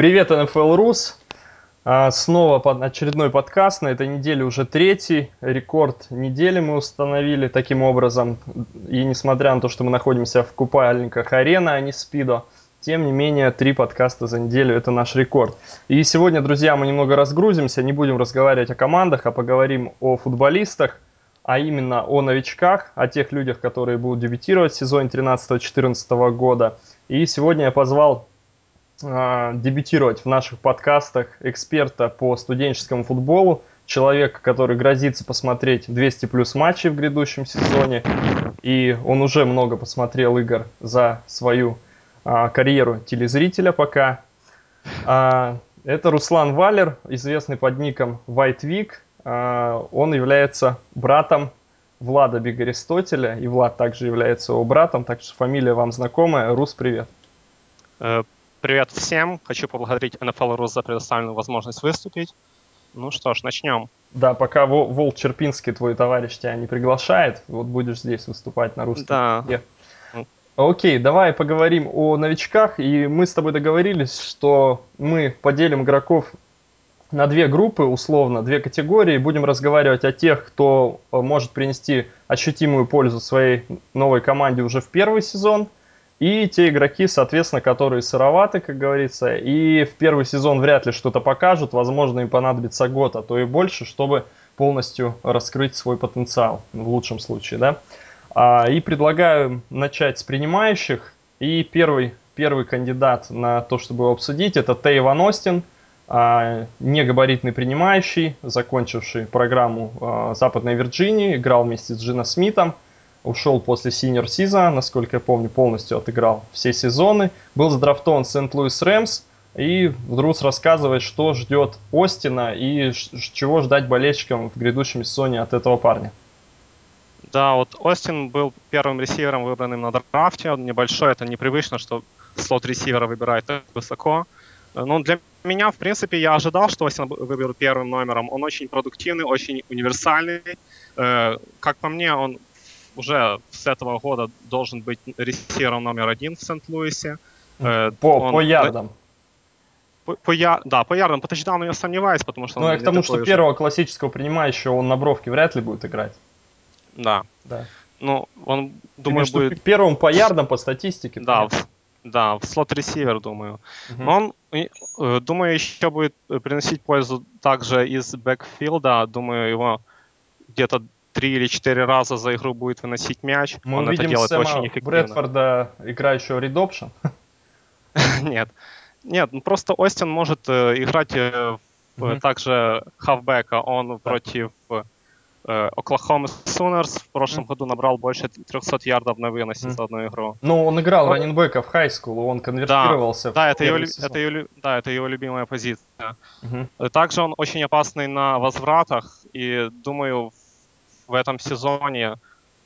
Привет, НФЛ Рус. А, снова под очередной подкаст. На этой неделе уже третий. Рекорд недели мы установили таким образом. И несмотря на то, что мы находимся в купальниках арена, а не спидо, тем не менее, три подкаста за неделю – это наш рекорд. И сегодня, друзья, мы немного разгрузимся, не будем разговаривать о командах, а поговорим о футболистах, а именно о новичках, о тех людях, которые будут дебютировать в сезоне 13-14 года. И сегодня я позвал э, дебютировать в наших подкастах эксперта по студенческому футболу, человека, который грозится посмотреть 200 плюс матчей в грядущем сезоне, и он уже много посмотрел игр за свою э, карьеру телезрителя пока. Э, это Руслан Валер, известный под ником White Week. Э, он является братом Влада Бегаристотеля, и Влад также является его братом, так что фамилия вам знакомая. Рус, привет. Привет всем. Хочу поблагодарить NFL Рус за предоставленную возможность выступить. Ну что ж, начнем. Да, пока Волк Черпинский, твой товарищ, тебя не приглашает, вот будешь здесь выступать на русском Да. языке. Окей, давай поговорим о новичках. И мы с тобой договорились, что мы поделим игроков на две группы, условно, две категории. Будем разговаривать о тех, кто э, может принести ощутимую пользу своей новой команде уже в первый сезон. И те игроки, соответственно, которые сыроваты, как говорится, и в первый сезон вряд ли что-то покажут. Возможно, им понадобится год, а то и больше, чтобы полностью раскрыть свой потенциал, в лучшем случае, да. А, И предлагаю начать с принимающих. И первый, первый кандидат на то, чтобы его обсудить, это Тей Ван Остин, а, негабаритный принимающий, закончивший программу а, Западной Вирджинии, играл вместе с Джина Смитом, ушел после синьор Сиза, насколько я помню, полностью отыграл все сезоны, был задрафтован Сент-Луис Рэмс, и Друз рассказывает, что ждет Остина и чего ждать болельщикам в грядущем сезоне от этого парня. Да, вот Остин был первым ресивером, выбранным на драфте. Он небольшой, это непривычно, что слот ресивера выбирают так высоко. Э, Ну, для меня, в принципе, я ожидал, что Остин выберут первым номером. Он очень продуктивный, очень универсальный. Э, Как по мне, он уже с этого года должен быть ресивером номер один в Сент-Луисе. Э, По, он- по ярдам. По, по я- да, по ярдам, по тачдауну я сомневаюсь, потому что Ну, я к тому, что уже- первого классического принимающего он на бровке вряд ли будет играть. Да. Да. Ну, он, Ты думаю, виду будет... первым по ярдам, по статистике. Да, в, да, в слот ресивер, думаю. Мгм. Но он, э, думаю, еще будет э, приносить пользу также из бэкфилда. Думаю, его где-то три или четыре раза за игру будет выносить мяч. Мы он это увидим делает Сэма очень эффективно. Брэдфорда, играющего Option. Нет. Нет, ну просто Остин может э, играть в, Мгм. также хавбека. Он против э, Оклахомы Сунерс в прошлом Мгм. году набрал больше 300 ярдов на выносе Мгм. за одну игру. Ну, он играл Ну, раненбека в хайскул, он конвертировался Да, в это его, это, его, да, это его любимая позиция. Э, Также он очень опасный на возвратах, и думаю, в этом сезоне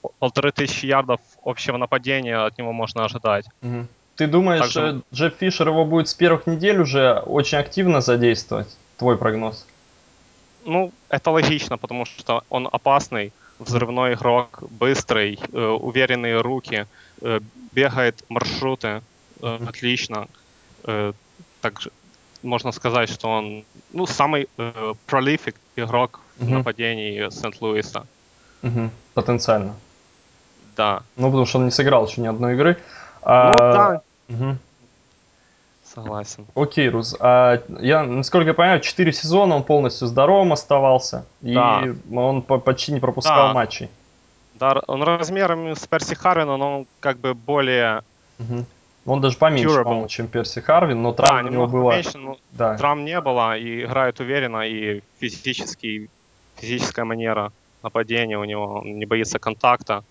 по- полторы тысячи ярдов общего нападения от него можно ожидать. Мгм. Ты думаешь, Также- э, Джефф Фишер его будет с первых недель уже очень активно задействовать? Твой прогноз? Ну, это логично, потому что он опасный, взрывной игрок, быстрый, э, уверенные руки, э, бегает маршруты э, Мгм. отлично. Э, также можно сказать, что он ну, самый э, prolific игрок в Мгм. нападении Сент-Луиса. Мгм. Потенциально. Да. Ну, потому что он не сыграл еще ни одной игры. Ну А, да, мгм. согласен. Окей, Рус. А я, насколько я понимаю, 4 сезона он полностью здоровым оставался. Да. И он по- почти не пропускал Да. матчей. Да, он размерами с Перси Харвином, но он как бы более... Мгм. Он даже поменьше, по-моему, чем Перси Харвин, но Да, травм у него было... меньше, но Да. травм не было, и играет уверенно, и физический, физическая манера нападения у него, он не боится контакта.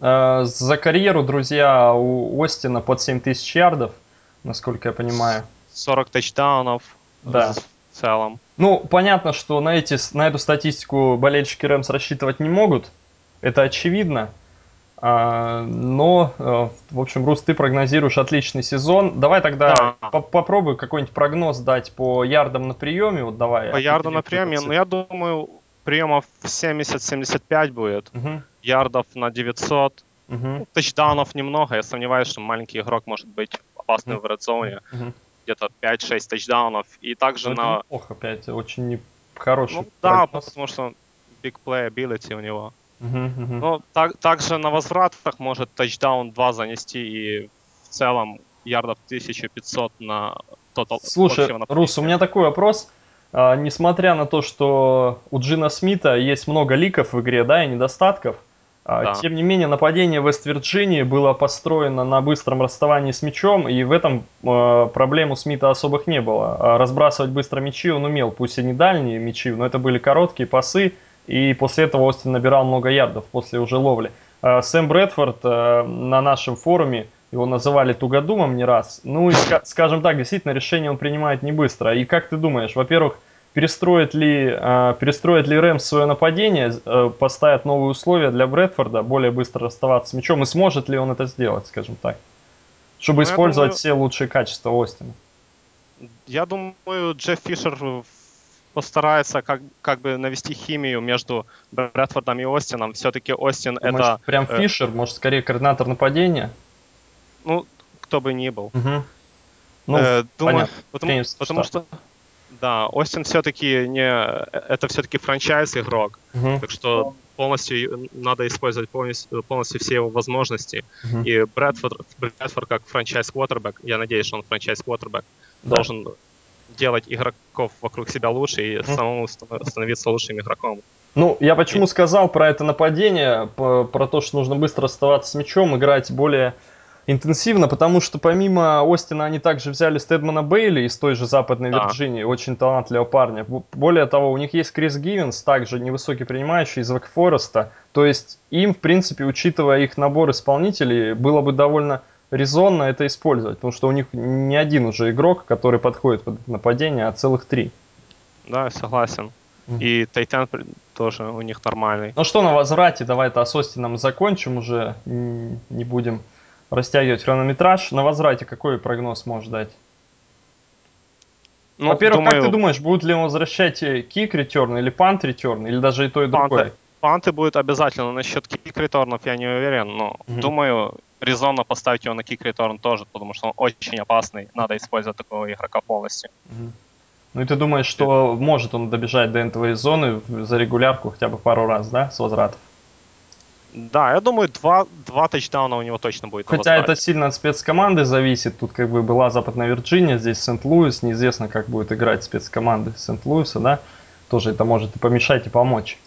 А, За карьеру, друзья, у Остина под 7000 ярдов, насколько я понимаю. 40 тачдаунов Да. в целом. Ну, понятно, что на, эти, на эту статистику болельщики Рэмс рассчитывать не могут. Это очевидно. А, но, э, в общем, Рус, ты прогнозируешь отличный сезон. Давай тогда Да. по- попробуй какой-нибудь прогноз дать по ярдам на приеме. Вот давай. По ярду определим на приеме, ну я думаю, приемов 70-75 будет. Мгм, ярдов на 900, мгм, ну, тачдаунов немного, я сомневаюсь, что маленький игрок может быть опасным Мгм. в редзоне. мгм. где-то 5-6 тачдаунов. И также Ну, это на... неплохо, опять, очень не- хороший Ну, да, потому что big playability у него. Мгм, мгм. Ну, так, также на возвратах может тачдаун 2 занести и в целом ярдов 1500 на тотал. Слушай, Рус, у меня такой вопрос. А, несмотря на то, что у Джина Смита есть много ликов в игре, да, и недостатков, а, Да. тем не менее нападение Вест-Вирджинии было построено на быстром расставании с мячом, и в этом а, проблем у Смита особых не было. Разбрасывать быстро мячи он умел, пусть и не дальние мячи, но это были короткие пасы, и после этого Остин набирал много ярдов после уже ловли. Сэм Брэдфорд на нашем форуме его называли тугодумом не раз. Ну и, ска- скажем так, действительно, решение он принимает не быстро. И как ты думаешь, во-первых, перестроит ли, э, перестроит ли Рэмс свое нападение, э, поставит новые условия для Брэдфорда, более быстро расставаться с мячом, и сможет ли он это сделать, скажем так, чтобы Ну, использовать думаю- все лучшие качества Остина? Я думаю, Джефф Фишер э, постарается как, как бы навести химию между Брэдфордом и Остином. Все-таки Остин Думаешь, это, прям э, Фишер, может, скорее координатор нападения? ну, кто бы ни был. Мгм. Ну, Э, думаю, понятно. потому, потому штаб. что, да, Остин все-таки не, это все-таки франчайз игрок, Мгм. так что полностью и- надо использовать полностью, полностью все его возможности. Мгм. И Брэдфорд, Брэдфорд как франчайз квотербек, я надеюсь, что он франчайз квотербек, Да. должен делать игроков вокруг себя лучше и Мгм. самому ста- становиться лучшим игроком. Ну, я почему сказал про это нападение, про то, что нужно быстро расставаться с мячом, играть более интенсивно, потому что помимо Остина они также взяли Стедмана Бейли из той же Западной Да. Вирджинии, очень талантливого парня. Более того, у них есть Крис Гивенс, также невысокий принимающий из Wake Forest а. То есть им, в принципе, учитывая их набор исполнителей, было бы довольно резонно это использовать, потому что у них не один уже игрок, который подходит под нападение, а целых три. Да, согласен. И Тайтен при- тоже у них нормальный. Ну что, на возврате, давай это с Остином закончим уже, не будем растягивать хронометраж. На возврате какой прогноз можешь дать? Ну, Во-первых, как ты думаю, думаешь, будут ли возвращать кик ретерн или пант ретерн, или даже и то, и другое? панты, панты будет обязательно. Насчет кик-реторнов я не уверен, но Мгм. думаю, резонно поставить его на кик-реторн тоже, потому что он очень опасный. Надо использовать такого игрока полностью. Мгм. Ну и ты думаешь, что может он добежать до энтовой зоны за регулярку хотя бы пару раз, да, с возвратов? Да, я думаю, два, два тачдауна у него точно будет Хотя это сильно от спецкоманды зависит. Тут как бы была Западная Вирджиния, здесь Сент-Луис. Неизвестно, как будет играть спецкоманды Сент-Луиса, да. Тоже это может и помешать, и помочь.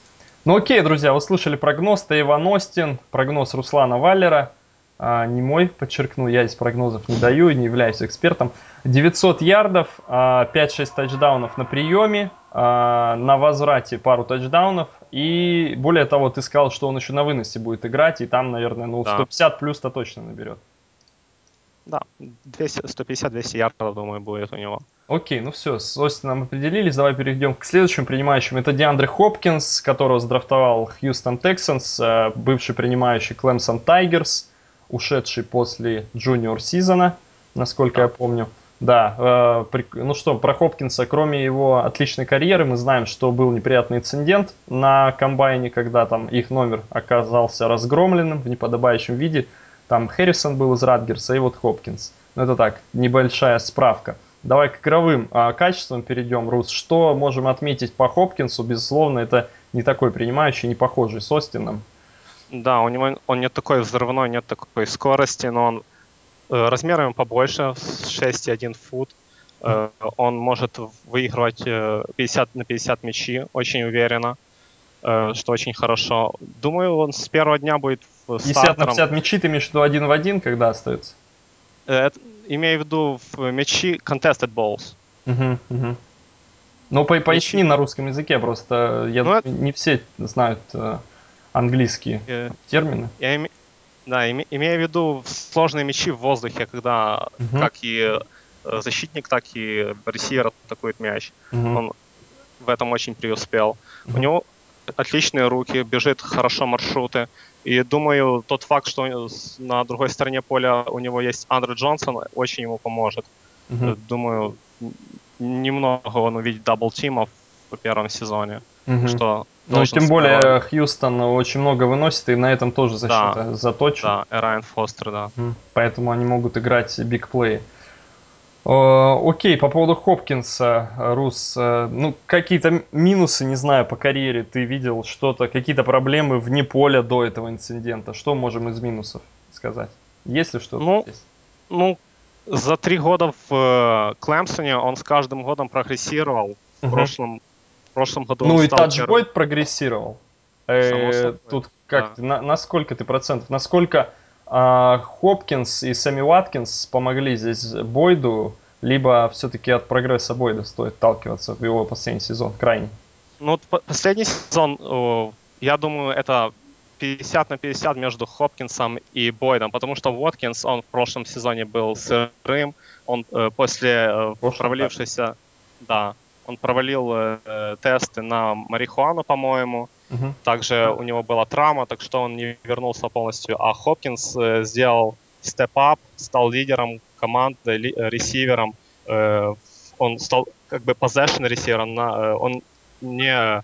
Ну окей, друзья, вы слышали прогноз Тейван Остин, прогноз Руслана Валлера. А, не мой, подчеркну, я здесь прогнозов не даю и не являюсь экспертом. 900 ярдов, а, 5-6 тачдаунов на приеме, а, на возврате пару тачдаунов. И более того, ты сказал, что он еще на выносе будет играть, и там, наверное, ну, Да. 150 плюс-то точно наберет. Да, 200 150-200 ярдов, думаю, будет у него. Окей, ну все, с Остином определились. Давай перейдем к следующему принимающему. Это Диандре Хопкинс, которого сдрафтовал Хьюстон Texans, э, бывший принимающий Клемсон Тайгерс, ушедший после джуниор сезона, насколько Да. я помню. Да, э, ну что, про Хопкинса, кроме его отличной карьеры, мы знаем, что был неприятный инцидент на комбайне, когда там их номер оказался разгромленным в неподобающем виде. Там Хэррисон был из Радгерса и вот Хопкинс. Ну это так, небольшая справка. Давай к игровым а, качествам перейдем, Рус. Что можем отметить по Хопкинсу? Безусловно, это не такой принимающий, не похожий с Остином. Да, у него он не такой взрывной, нет такой скорости, но он э, размером побольше, с 6,1 фут. Э, он может выигрывать э, 50 на 50 мячи очень уверенно, э, что очень хорошо. Думаю, он с первого дня будет в 50 на стартером. 50 мячи, ты имеешь в виду один в один, когда остается? Э, это- имею в виду в мячи contested balls. Мгм, мгм. Ну, по- поясни на русском языке, просто я Ну, это- не все знают э, английские Э, термины. Я име- Да, име- имея в виду сложные мячи в воздухе, когда Мгм. как и э, защитник, так и ресивер атакует мяч. Мгм. Он в этом очень преуспел. У Мгм. него отличные руки, бежит хорошо маршруты. И думаю, тот факт, что на другой стороне поля у него есть Андре Джонсон, очень ему поможет. Э, Думаю, немного он увидит double team ов в первом сезоне, Мгм. что Ну тем более Хьюстон очень много выносит, и на этом тоже защита Да. заточена. Да, Райан Фостер, да. Поэтому они могут играть бигплей. Окей, по поводу Хопкинса, Рус, э, ну, какие-то минусы, не знаю, по карьере ты видел что-то, какие-то проблемы вне поля до этого инцидента? Что можем из минусов сказать? Есть ли что-то ну, здесь? Ну, за три года в э, Клемсоне он с каждым годом прогрессировал. В, прошлом, в прошлом году Ну и первым... прогрессировал. Э, тут как да. на, на сколько ты процентов? Насколько а Хопкинс и Сэмми Уаткинс помогли здесь Бойду, либо все-таки от прогресса Бойда стоит отталкиваться в его последний сезон, крайний? Ну, последний сезон, я думаю, это 50 на 50 между Хопкинсом и Бойдом, потому что Уоткинс, он в прошлом сезоне был сырым, он э, после э, провалившейся, да, он провалил э, тесты на марихуану, по-моему, Угу. Также у него была травма, так что он не вернулся полностью. А Хопкинс э, сделал степ-ап, стал лидером команды, ли, э, ресивером. Э, он стал как бы possession ресивером. На, э, он не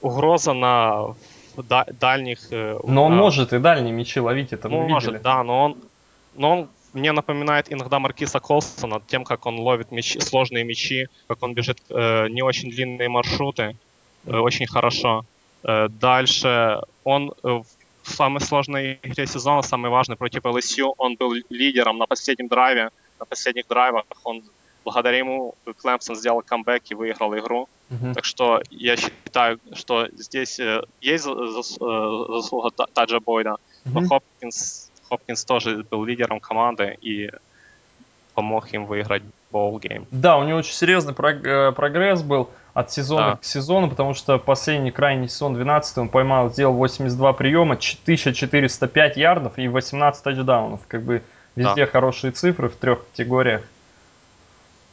угроза на да, дальних... Э, но он на... может и дальние мячи ловить, это мы может, видели. да, но он, но он мне напоминает иногда Маркиса Колсона тем, как он ловит мячи, сложные мячи, как он бежит э, не очень длинные маршруты, э, очень хорошо. Э, дальше он э, в самой сложной игре сезона, самый важный против LSU, он был лидером на последнем драйве, на последних драйвах. Он благодаря ему Клэмпсон сделал камбэк и выиграл игру. Uh-huh. Так что я считаю, что здесь э, есть заслуга Таджа Бойда, но Хопкинс, Хопкинс тоже был лидером команды и помог им выиграть bowl game. Да, у него очень серьезный прогресс был от сезона да. к сезону, потому что последний крайний сезон 12 он поймал, сделал 82 приема, 1405 ярдов и 18 тачдаунов. Как бы везде да. хорошие цифры в трех категориях.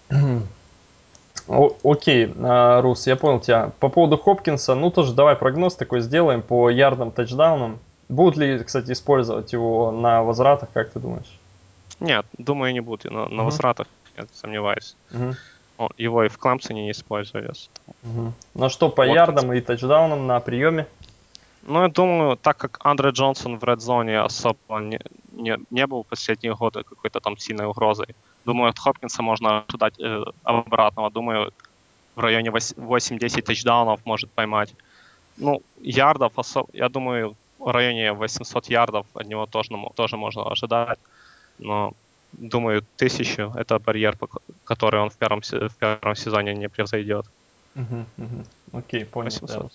О, окей, а, Рус, я понял тебя. По поводу Хопкинса, ну тоже давай прогноз такой сделаем по ярдам тачдаунам. Будут ли, кстати, использовать его на возвратах, как ты думаешь? Нет, думаю, не будут. На, на uh-huh. возвратах, я сомневаюсь. Uh-huh его и в Клемсоне не использовались. Угу. Ну что, по вот. ярдам и тачдаунам на приеме? Ну, я думаю, так как Андре Джонсон в Red Zone особо не, не, не был в последние годы какой-то там сильной угрозой, думаю, от Хопкинса можно ожидать э, обратного. Думаю, в районе 8-10 тачдаунов может поймать. Ну, ярдов, особ... я думаю, в районе 800 ярдов от него тоже, тоже можно ожидать. Но думаю, тысячу — это барьер, который он в первом, в первом сезоне не превзойдет. Угу, угу. Окей, понял. Да.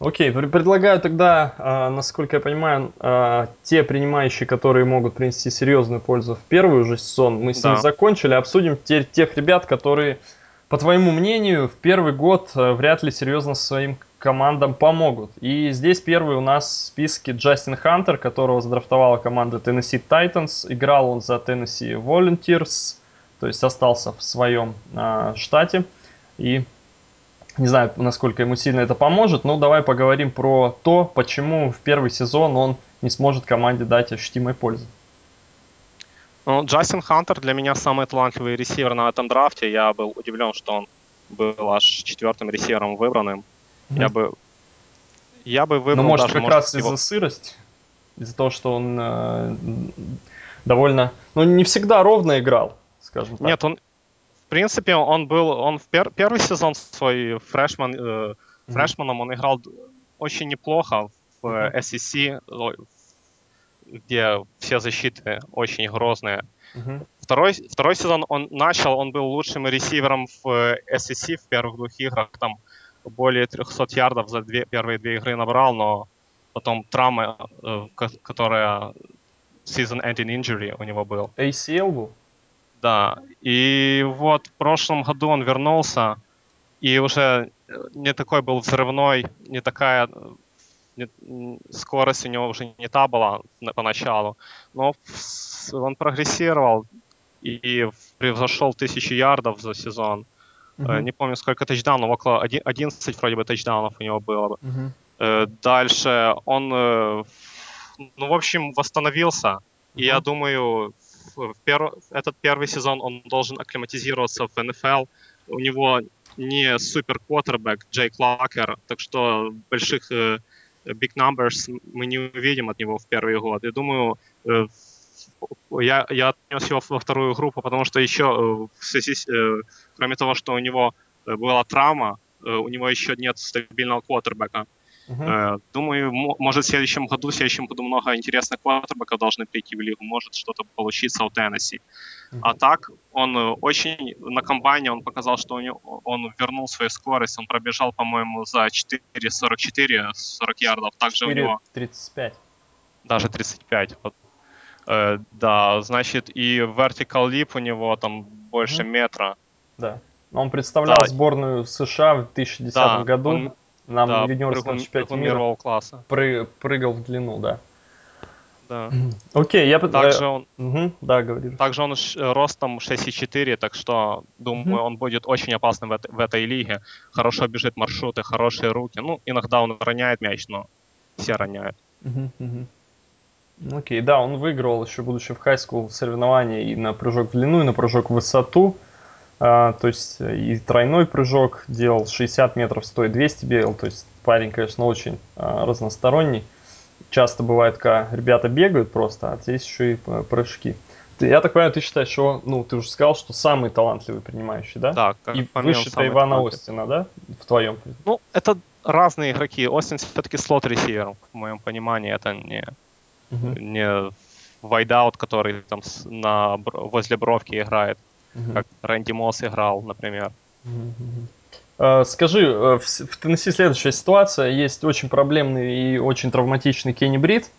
Окей, предлагаю тогда, а, насколько я понимаю, а, те принимающие, которые могут принести серьезную пользу в первый уже сезон, мы с да. ними закончили, обсудим теперь тех ребят, которые, по твоему мнению, в первый год а, вряд ли серьезно своим командам помогут. И здесь первый у нас в списке Джастин Хантер, которого задрафтовала команда Tennessee Titans. Играл он за Tennessee Volunteers, то есть остался в своем э, штате. И не знаю, насколько ему сильно это поможет, но давай поговорим про то, почему в первый сезон он не сможет команде дать ощутимой пользы. Ну, Джастин Хантер для меня самый талантливый ресивер на этом драфте. Я был удивлен, что он был аж четвертым ресивером выбранным. Я бы я бы выбрал Ну, может, даже, как может, раз его... из-за сырости, из-за того, что он э, довольно, ну, не всегда ровно играл, скажем так. Нет, он, в принципе, он был, он в пер, первый сезон свой фрешман, э, фрешманом он играл очень неплохо в mm-hmm. SEC, где все защиты очень грозные. Mm-hmm. Второй, второй сезон он начал, он был лучшим ресивером в SEC в первых двух играх, там более 300 ярдов за две, первые две игры набрал, но потом травма, э, которая season-ending injury у него был. ACL был? Да. И вот в прошлом году он вернулся, и уже не такой был взрывной, не такая не, скорость у него уже не та была поначалу, но он прогрессировал и превзошел тысячу ярдов за сезон. Uh-huh. Не помню, сколько тачдаунов, около 11 вроде бы тачдаунов у него было. Uh-huh. Дальше он, э, ну, в общем, восстановился. Uh-huh. И я думаю, в пер... этот первый сезон он должен акклиматизироваться в НФЛ. У него не супер квотербек Джейк Лакер, так что больших big numbers мы не увидим от него в первый год. Я думаю, я, я отнес его во вторую группу, потому что еще э, в связи с, э, кроме того, что у него э, была травма, у него еще нет стабильного квотербека. Uh-huh. Думаю, может в следующем году, в следующем году много интересных квотербеков должны прийти в лигу, может что-то получиться у Теннесси. Uh-huh. А так, он очень, на комбайне он показал, что у него, он вернул свою скорость, он пробежал, по-моему, за 4.44, 40 ярдов, также 4, у него... 35. Даже 35, вот Э, да, значит, и vertical leap у него там больше mm-hmm. метра. Да. Он представлял да. сборную США в 2010 да, году. Он, Нам да, юниорском чемпионате мира класса. Пры, прыгал в длину, да. Да. Окей, я... Также он... Угу, да, говоришь. Также он ростом 6,4, так что, думаю, угу. он будет очень опасным в, в этой лиге. Хорошо бежит маршруты, хорошие руки. Ну, иногда он роняет мяч, но все роняют. Угу, угу. Окей, да, он выиграл еще будучи в хайскул соревнования и на прыжок в длину, и на прыжок в высоту. А, то есть э, и тройной прыжок делал 60 метров, стоит 200 бегал. То есть парень, конечно, очень а, разносторонний. Часто бывает, когда ребята бегают просто, а здесь еще и прыжки. Ты, я так понимаю, ты считаешь, что, ну, ты уже сказал, что самый талантливый принимающий, да? Да, как И выше Ивана талантливый. Остина, да? В твоем? Ну, это разные игроки. Остин все-таки слот-ресивер, в моем понимании, это не uh-huh. не вайдаут, который там на, возле бровки играет, uh-huh. как Рэнди Мосс играл, например. Uh-huh. Скажи, э, в, в Теннесси следующая ситуация. Есть очень проблемный и очень травматичный Кенни Брит,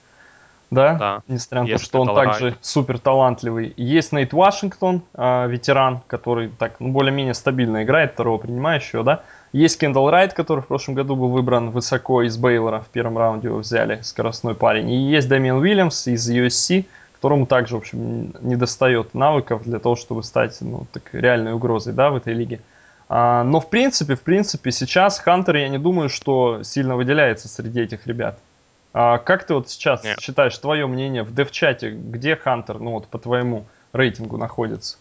да? да. Несмотря на то, что он также супер талантливый. Есть Нейт Вашингтон, а, ветеран, который так ну, более-менее стабильно играет, второго принимающего, да? Есть Кендалл Райт, который в прошлом году был выбран высоко из Бейлора. В первом раунде его взяли, скоростной парень. И есть Дэмиан Уильямс из USC, которому также, в общем, не достает навыков для того, чтобы стать ну, так, реальной угрозой да, в этой лиге. А, но в принципе, в принципе, сейчас Хантер, я не думаю, что сильно выделяется среди этих ребят. А как ты вот сейчас Нет. считаешь, твое мнение в дев-чате, где Хантер, ну вот по твоему рейтингу находится?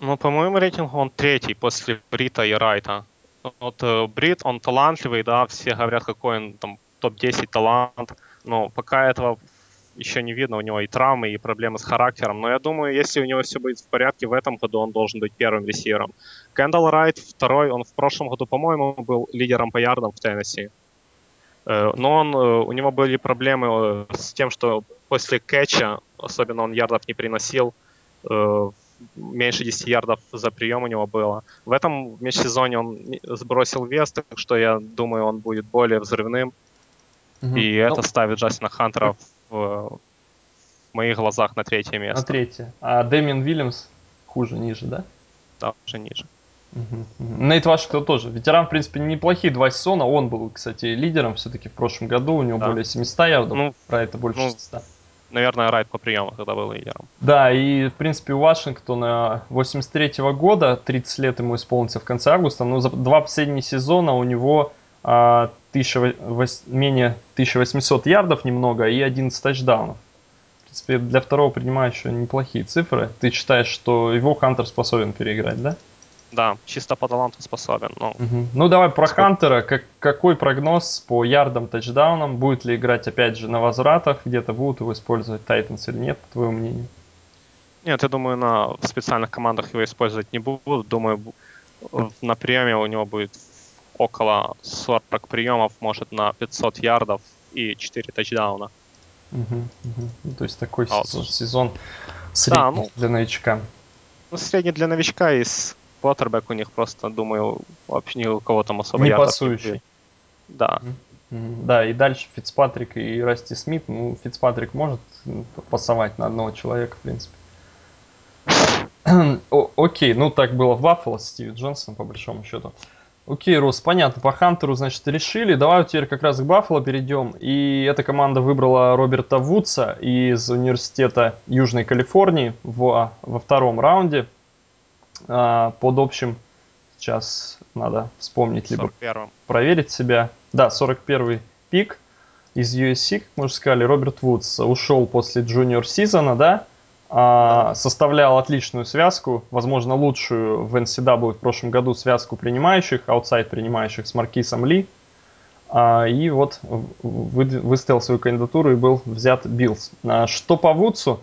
Ну, по моему рейтингу он третий после Брита и Райта. Вот э, Брит, он талантливый, да, все говорят, какой он там топ-10 талант, но пока этого еще не видно, у него и травмы, и проблемы с характером. Но я думаю, если у него все будет в порядке в этом году, он должен быть первым ресивером. Кэндалл Райт второй, он в прошлом году, по-моему, был лидером по ярдам в Теннесси. Э, но он, э, у него были проблемы с тем, что после кэтча, особенно он ярдов не приносил, меньше 10 ярдов за прием у него было. В этом межсезоне он сбросил вес, так что я думаю, он будет более взрывным. Угу. И ну, это ставит Джастина Хантера в, в моих глазах на третье место. На третье. А Дэмин Вильямс хуже, ниже, да? Да, уже ниже. Угу. Нейт Вашингтон тоже. Ветеран, в принципе, неплохие два сезона. Он был, кстати, лидером все-таки в прошлом году. У него да. более 700 ярдов. Ну, про это больше ну, 600 наверное, Райт по приему, когда был лидером. Да, и, в принципе, у Вашингтона 83 -го года, 30 лет ему исполнится в конце августа, но за два последние сезона у него а, 1008, менее 1800 ярдов немного и 11 тачдаунов. В принципе, для второго принимающего неплохие цифры. Ты считаешь, что его Хантер способен переиграть, да? Да, чисто по таланту способен. Но... Угу. Ну давай про Сколько... Хантера. Как, какой прогноз по ярдам, тачдаунам? Будет ли играть опять же на возвратах? Где-то будут его использовать Тайтанс или нет, по твоему мнению? Нет, я думаю, на специальных командах его использовать не будут. Думаю, на приеме у него будет около 40 приемов, может на 500 ярдов и 4 тачдауна. Угу, угу. То есть такой а сезон, сезон средний да, ну, для новичка. Ну, средний для новичка из квотербек у них просто, думаю, вообще ни у кого там особо не пасующий. Да. Да, и дальше Фицпатрик и Расти Смит. Ну, Фицпатрик может пасовать на одного человека, в принципе. О, окей, ну так было в Баффало с Стиви Джонсоном, по большому счету. Окей, Рос, понятно, по Хантеру, значит, решили. Давай теперь как раз к Баффало перейдем. И эта команда выбрала Роберта Вудса из университета Южной Калифорнии в, во втором раунде. А, под общим, сейчас надо вспомнить, либо 41 проверить себя. Да, 41 пик из USC, как мы уже сказали, Роберт Вудс ушел после junior сезона, да, а, составлял отличную связку, возможно, лучшую в NCAA в прошлом году связку принимающих, outside принимающих с Маркисом Ли. А, и вот вы, выставил свою кандидатуру и был взят Биллс. Что по Вудсу?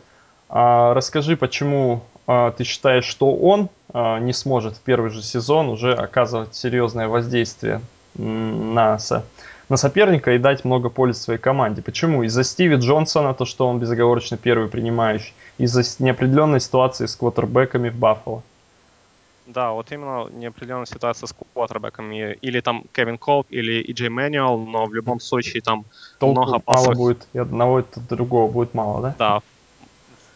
Расскажи, почему ты считаешь, что он не сможет в первый же сезон уже оказывать серьезное воздействие на, со, на соперника и дать много пользы своей команде. Почему? Из-за Стиви Джонсона, то, что он безоговорочно первый принимающий, из-за неопределенной ситуации с квотербеками в Баффало. Да, вот именно неопределенная ситуация с квотербеками. Или там Кевин Колб, или Иджей Мэнюэл, но в любом случае там Толку много мало пасовых... будет, и одного и другого будет мало, да? Да,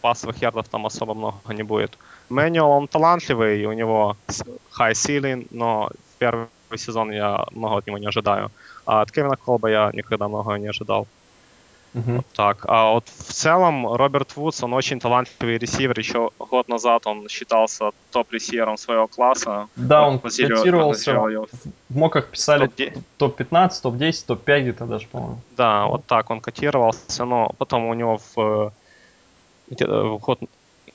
пасовых ярдов там особо много не будет. Мэнюэл, он талантливый, у него high ceiling, но в первый сезон я много от него не ожидаю. А от Кевина Колба я никогда много не ожидал. Угу. Вот так. А вот в целом Роберт Вудс, он очень талантливый ресивер. Еще год назад он считался топ-ресивером своего класса. Да, он котировался, в моках писали топ-15, топ-10, топ-5 где-то даже, по-моему. Да, вот так он котировался, но потом у него в где-то год,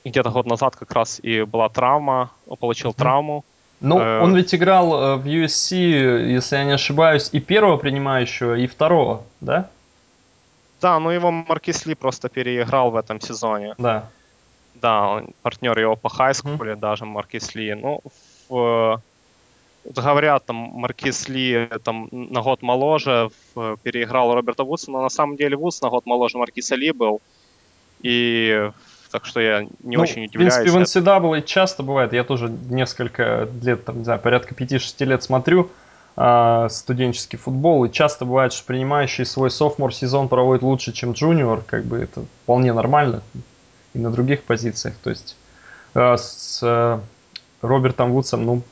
где год назад как раз и была травма, получил травму. Ну, э- он ведь играл э, в USC, если я не ошибаюсь, и первого принимающего, и второго, да? Да, ну его Маркис Ли просто переиграл в этом сезоне. Да. Да, он партнер его по хайскуле, mm-hmm. даже Маркис Ли. Ну, в, говорят, там Маркис Ли там, на год моложе, в, переиграл Роберта Вудса, но на самом деле Вудс на год моложе Маркиса Ли был. И так что я не ну, очень удивляюсь. В принципе, в NCAA часто бывает, я тоже несколько лет, там, не знаю, порядка 5-6 лет смотрю э, студенческий футбол, и часто бывает, что принимающий свой софмор сезон проводит лучше, чем джуниор, как бы это вполне нормально. И на других позициях, то есть э, с э, Робертом Вудсом, ну...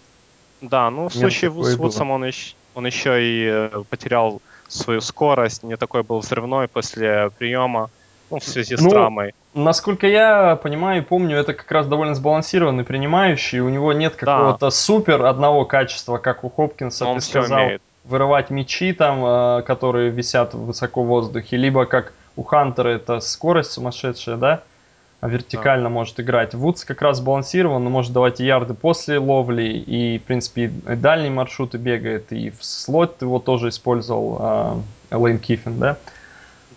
Да, ну в случае с Вудсом он еще, он еще и э, потерял свою скорость, не такой был взрывной после приема, ну, в связи с ну, травмой. Насколько я понимаю и помню, это как раз довольно сбалансированный принимающий. У него нет какого-то да. супер одного качества, как у Хопкинса, Он ты сказал, умеет. вырывать мячи там, э, которые висят высоко в воздухе, либо как у Хантера это скорость сумасшедшая, да? А вертикально да. может играть. Вудс как раз балансирован, но может давать и ярды после ловли, и, в принципе, и дальние маршруты бегает, и в слот его тоже использовал э, Лейн Киффин, да?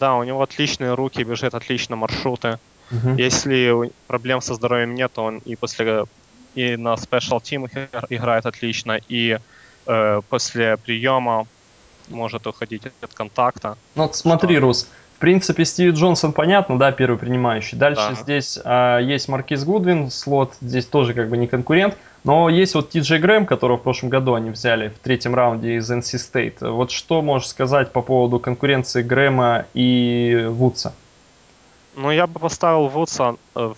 Да, у него отличные руки, бежит отлично маршруты. Угу. Если проблем со здоровьем нет, то он и после и на Special Team играет отлично, и э, после приема может уходить от контакта. Ну вот смотри. Рус, принципе, Стив Джонсон понятно, да, первый принимающий. Дальше да. здесь э, есть Маркиз Гудвин, слот, здесь тоже как бы не конкурент. Но есть вот Ти Джей Грэм, которого в прошлом году они взяли в третьем раунде из NC State. Вот что можешь сказать по поводу конкуренции Грэма и Вудса? Ну, я бы поставил Вудса э,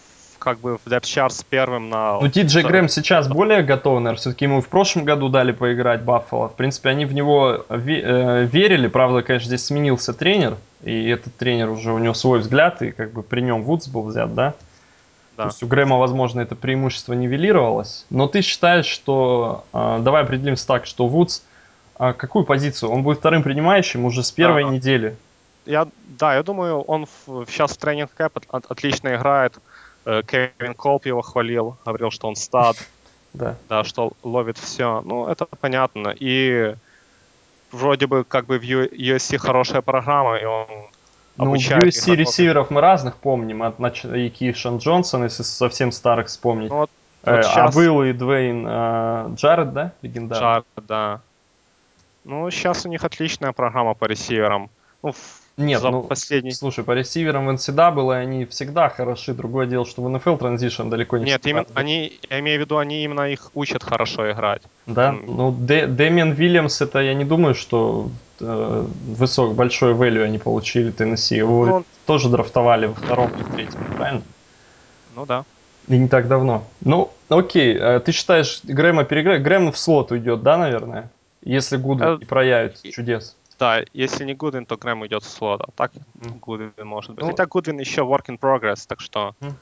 как бы в депт с первым на... Ну, Ти Джей Грэм сейчас более готов, наверное. Все-таки ему в прошлом году дали поиграть Баффало. В принципе, они в него э, верили. Правда, конечно, здесь сменился тренер. И этот тренер уже, у него свой взгляд. И как бы при нем Вудс был взят, да? Да. То есть у Грэма, возможно, это преимущество нивелировалось. Но ты считаешь, что... Э, давай определимся так, что Вудс... Э, какую позицию? Он будет вторым принимающим уже с первой да. недели. Я, да, я думаю, он в, сейчас в тренинг кэп от, отлично играет. Э, Кевин Колп его хвалил, говорил, что он стад. Да. Да, что ловит все. Ну, это понятно. И вроде бы как бы в USC хорошая программа, и он ну, в USC ресиверов мы разных помним, от и Кишан Джонсон, если совсем старых вспомнить. Ну, вот, вот э, сейчас... А был и Двейн э, Джаред, да, легендарный? Джаред, да. Ну, сейчас у них отличная программа по ресиверам. Ну, нет, за ну, последний... слушай, по ресиверам в NCAA они всегда хороши. Другое дело, что в NFL Transition далеко не Нет, именно, они, я имею в виду, они именно их учат хорошо играть. Да, mm. ну, Дэмиан Вильямс, это я не думаю, что э, высок, большой value они получили Теннесси. Его ну, тоже драфтовали во втором или третьем, правильно? Ну да. И не так давно. Ну, окей, э, ты считаешь, Грэма переиграет? Грэм в слот уйдет, да, наверное? Если Гудвин э, не проявит чудес. Да, если не Гудвин, то Грэм идет в слот, а так mm. Гудвин может быть. Ну, Хотя Гудвин еще work in progress, так что mm.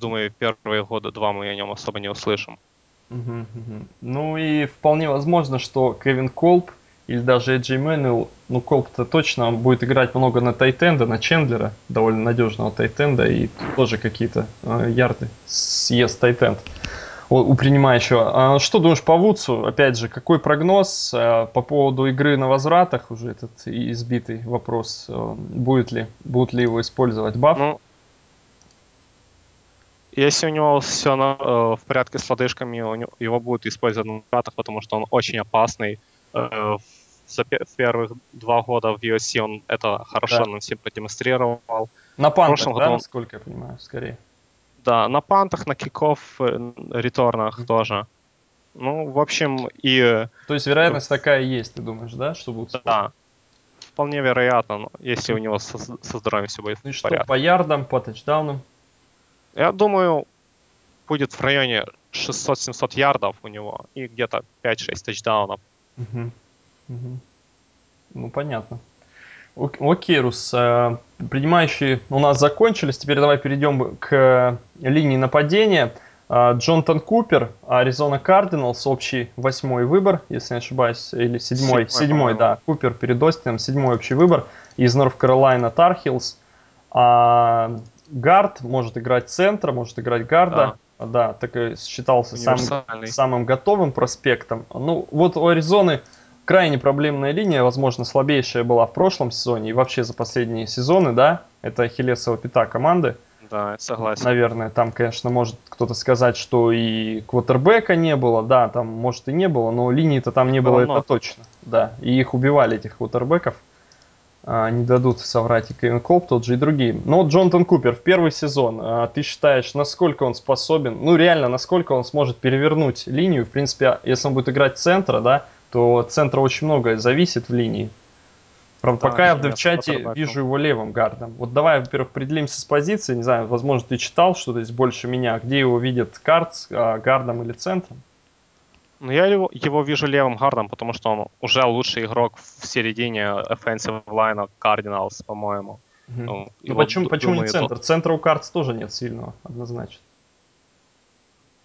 думаю, первые года два мы о нем особо не услышим. Mm-hmm, mm-hmm. Ну и вполне возможно, что Кевин Колб или даже Эджи Мэнуэл, ну Колб-то точно он будет играть много на Тайтенда, на Чендлера, довольно надежного Тайтенда, и тоже какие-то э, ярды съест Тайтенд у принимающего. А что думаешь по Вудсу? Опять же, какой прогноз а, по поводу игры на возвратах? Уже этот избитый вопрос. А, будет ли, будут ли его использовать баф? Ну, если у него все на, э, в порядке с лодыжками, у него, его будут использовать на катах, потому что он очень опасный. Э, за первых два года в UFC он это хорошо Да. нам всем продемонстрировал. На прошлом да, он- насколько я понимаю, скорее. Да, на пантах, на киков, э, реторнах тоже. Ну, в общем, и э, То есть вероятность такая есть, ты думаешь, да, что споры? да, вполне вероятно, если у него со, со здоровьем все будет Ну и в что, порядке. по ярдам, по тачдаунам? Я думаю, будет в районе 600-700 ярдов у него и где-то 5-6 тачдаунов. Мгм. Мгм. Ну, понятно. Ок- Окей, Рус, э, принимающие у нас закончились. Теперь давай перейдем к линии нападения. А, Джонатан Купер, Аризона Кардиналс, общий восьмой выбор, если не ошибаюсь, или седьмой, Седьмой, седьмой, да, Купер перед Остином, седьмой общий выбор из Норф Каролайна Тархилс. А, гард может играть центра, может играть гарда. Да, так и считался самым, самым готовым проспектом. Ну, вот у Аризоны крайне проблемная линия, возможно, слабейшая была в прошлом сезоне и вообще за последние сезоны, да, это Ахиллесова пята команды. Да, согласен. Наверное, там, конечно, может кто-то сказать, что и квотербека не было, да, там, может, и не было, но линии-то там не Было было, много. это точно, да, и их убивали, этих квотербеков, А, не дадут соврать и Кевин Колб, тот же и другие. Но вот Джонатан Купер в первый сезон, а, ты считаешь, насколько он способен, ну, реально, насколько он сможет перевернуть линию, в принципе, если он будет играть центра, да, то от центра очень многое зависит в линии. Правда, Да, пока я в квотербеком. вижу его левым гардом. Вот давай, во-первых, определимся с позиции. Не знаю, возможно, ты читал что-то здесь больше меня. Где его видят Картс, а, гардом или центром? Ну, я его, его вижу левым гардом, потому что он уже лучший игрок в середине offensive line Cardinals, по-моему. Мгм. Ну, Ну почему, почему не центр? Центра у Картс тоже нет сильного, однозначно.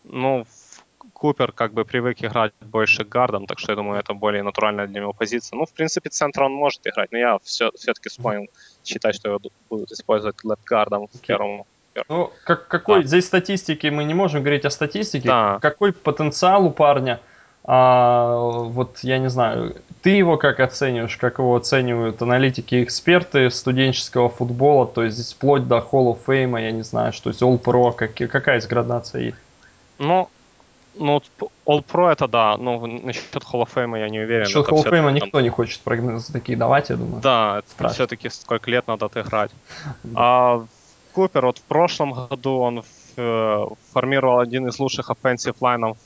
Ну, в- Купер как бы привык играть больше гардом, так что я думаю, это более натуральная для него позиция. Ну, в принципе, центр он может играть, но я все, все-таки склонен считать, что его ду- будут использовать лефт-гардом в первом. Ну, как, какой, Да. здесь статистики, мы не можем говорить о статистике. Да. Какой потенциал у парня? А, вот, я не знаю, ты его как оцениваешь, как его оценивают аналитики и эксперты студенческого футбола, то есть здесь вплоть до Hall of Fame, я не знаю, что есть All-Pro, как, какая здесь градация есть? Ну, ну, вот п- All-Pro это да, но насчет Hall of Fame я не уверен. Насчет Hall of Fame никто не хочет прогнозы такие давать, я думаю. Да, это все-таки сколько лет надо отыграть. А Купер, вот в прошлом году он э, формировал один из лучших offensive лайнов,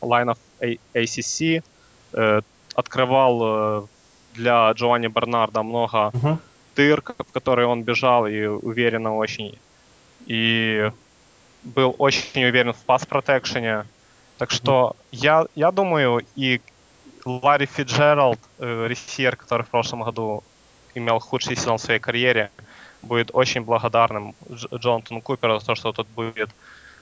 лайнов ACC, открывал э, для Джованни Бернарда много Мгм. дыр, в которые он бежал, и уверенно очень. И был очень уверен в пас-протекшене. Так что я, я думаю, и Ларри Фиджеральд, э, ресивер, который в прошлом году имел худший сезон в своей карьере, будет очень благодарным Дж- Джонатану Куперу за то, что тот будет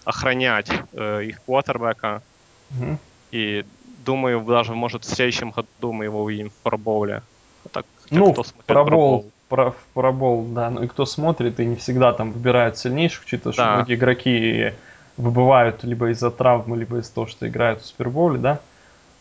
охранять э, их квотербека. Мгм. И думаю, даже может в следующем году мы его увидим в пробоуле. Так, Ну, кто пробол, про, пробол, да, ну и кто смотрит, и не всегда там выбирают сильнейших, учитывая, что Да. многие игроки выбывают либо из-за травмы, либо из-за того, что играют в Суперболе, да.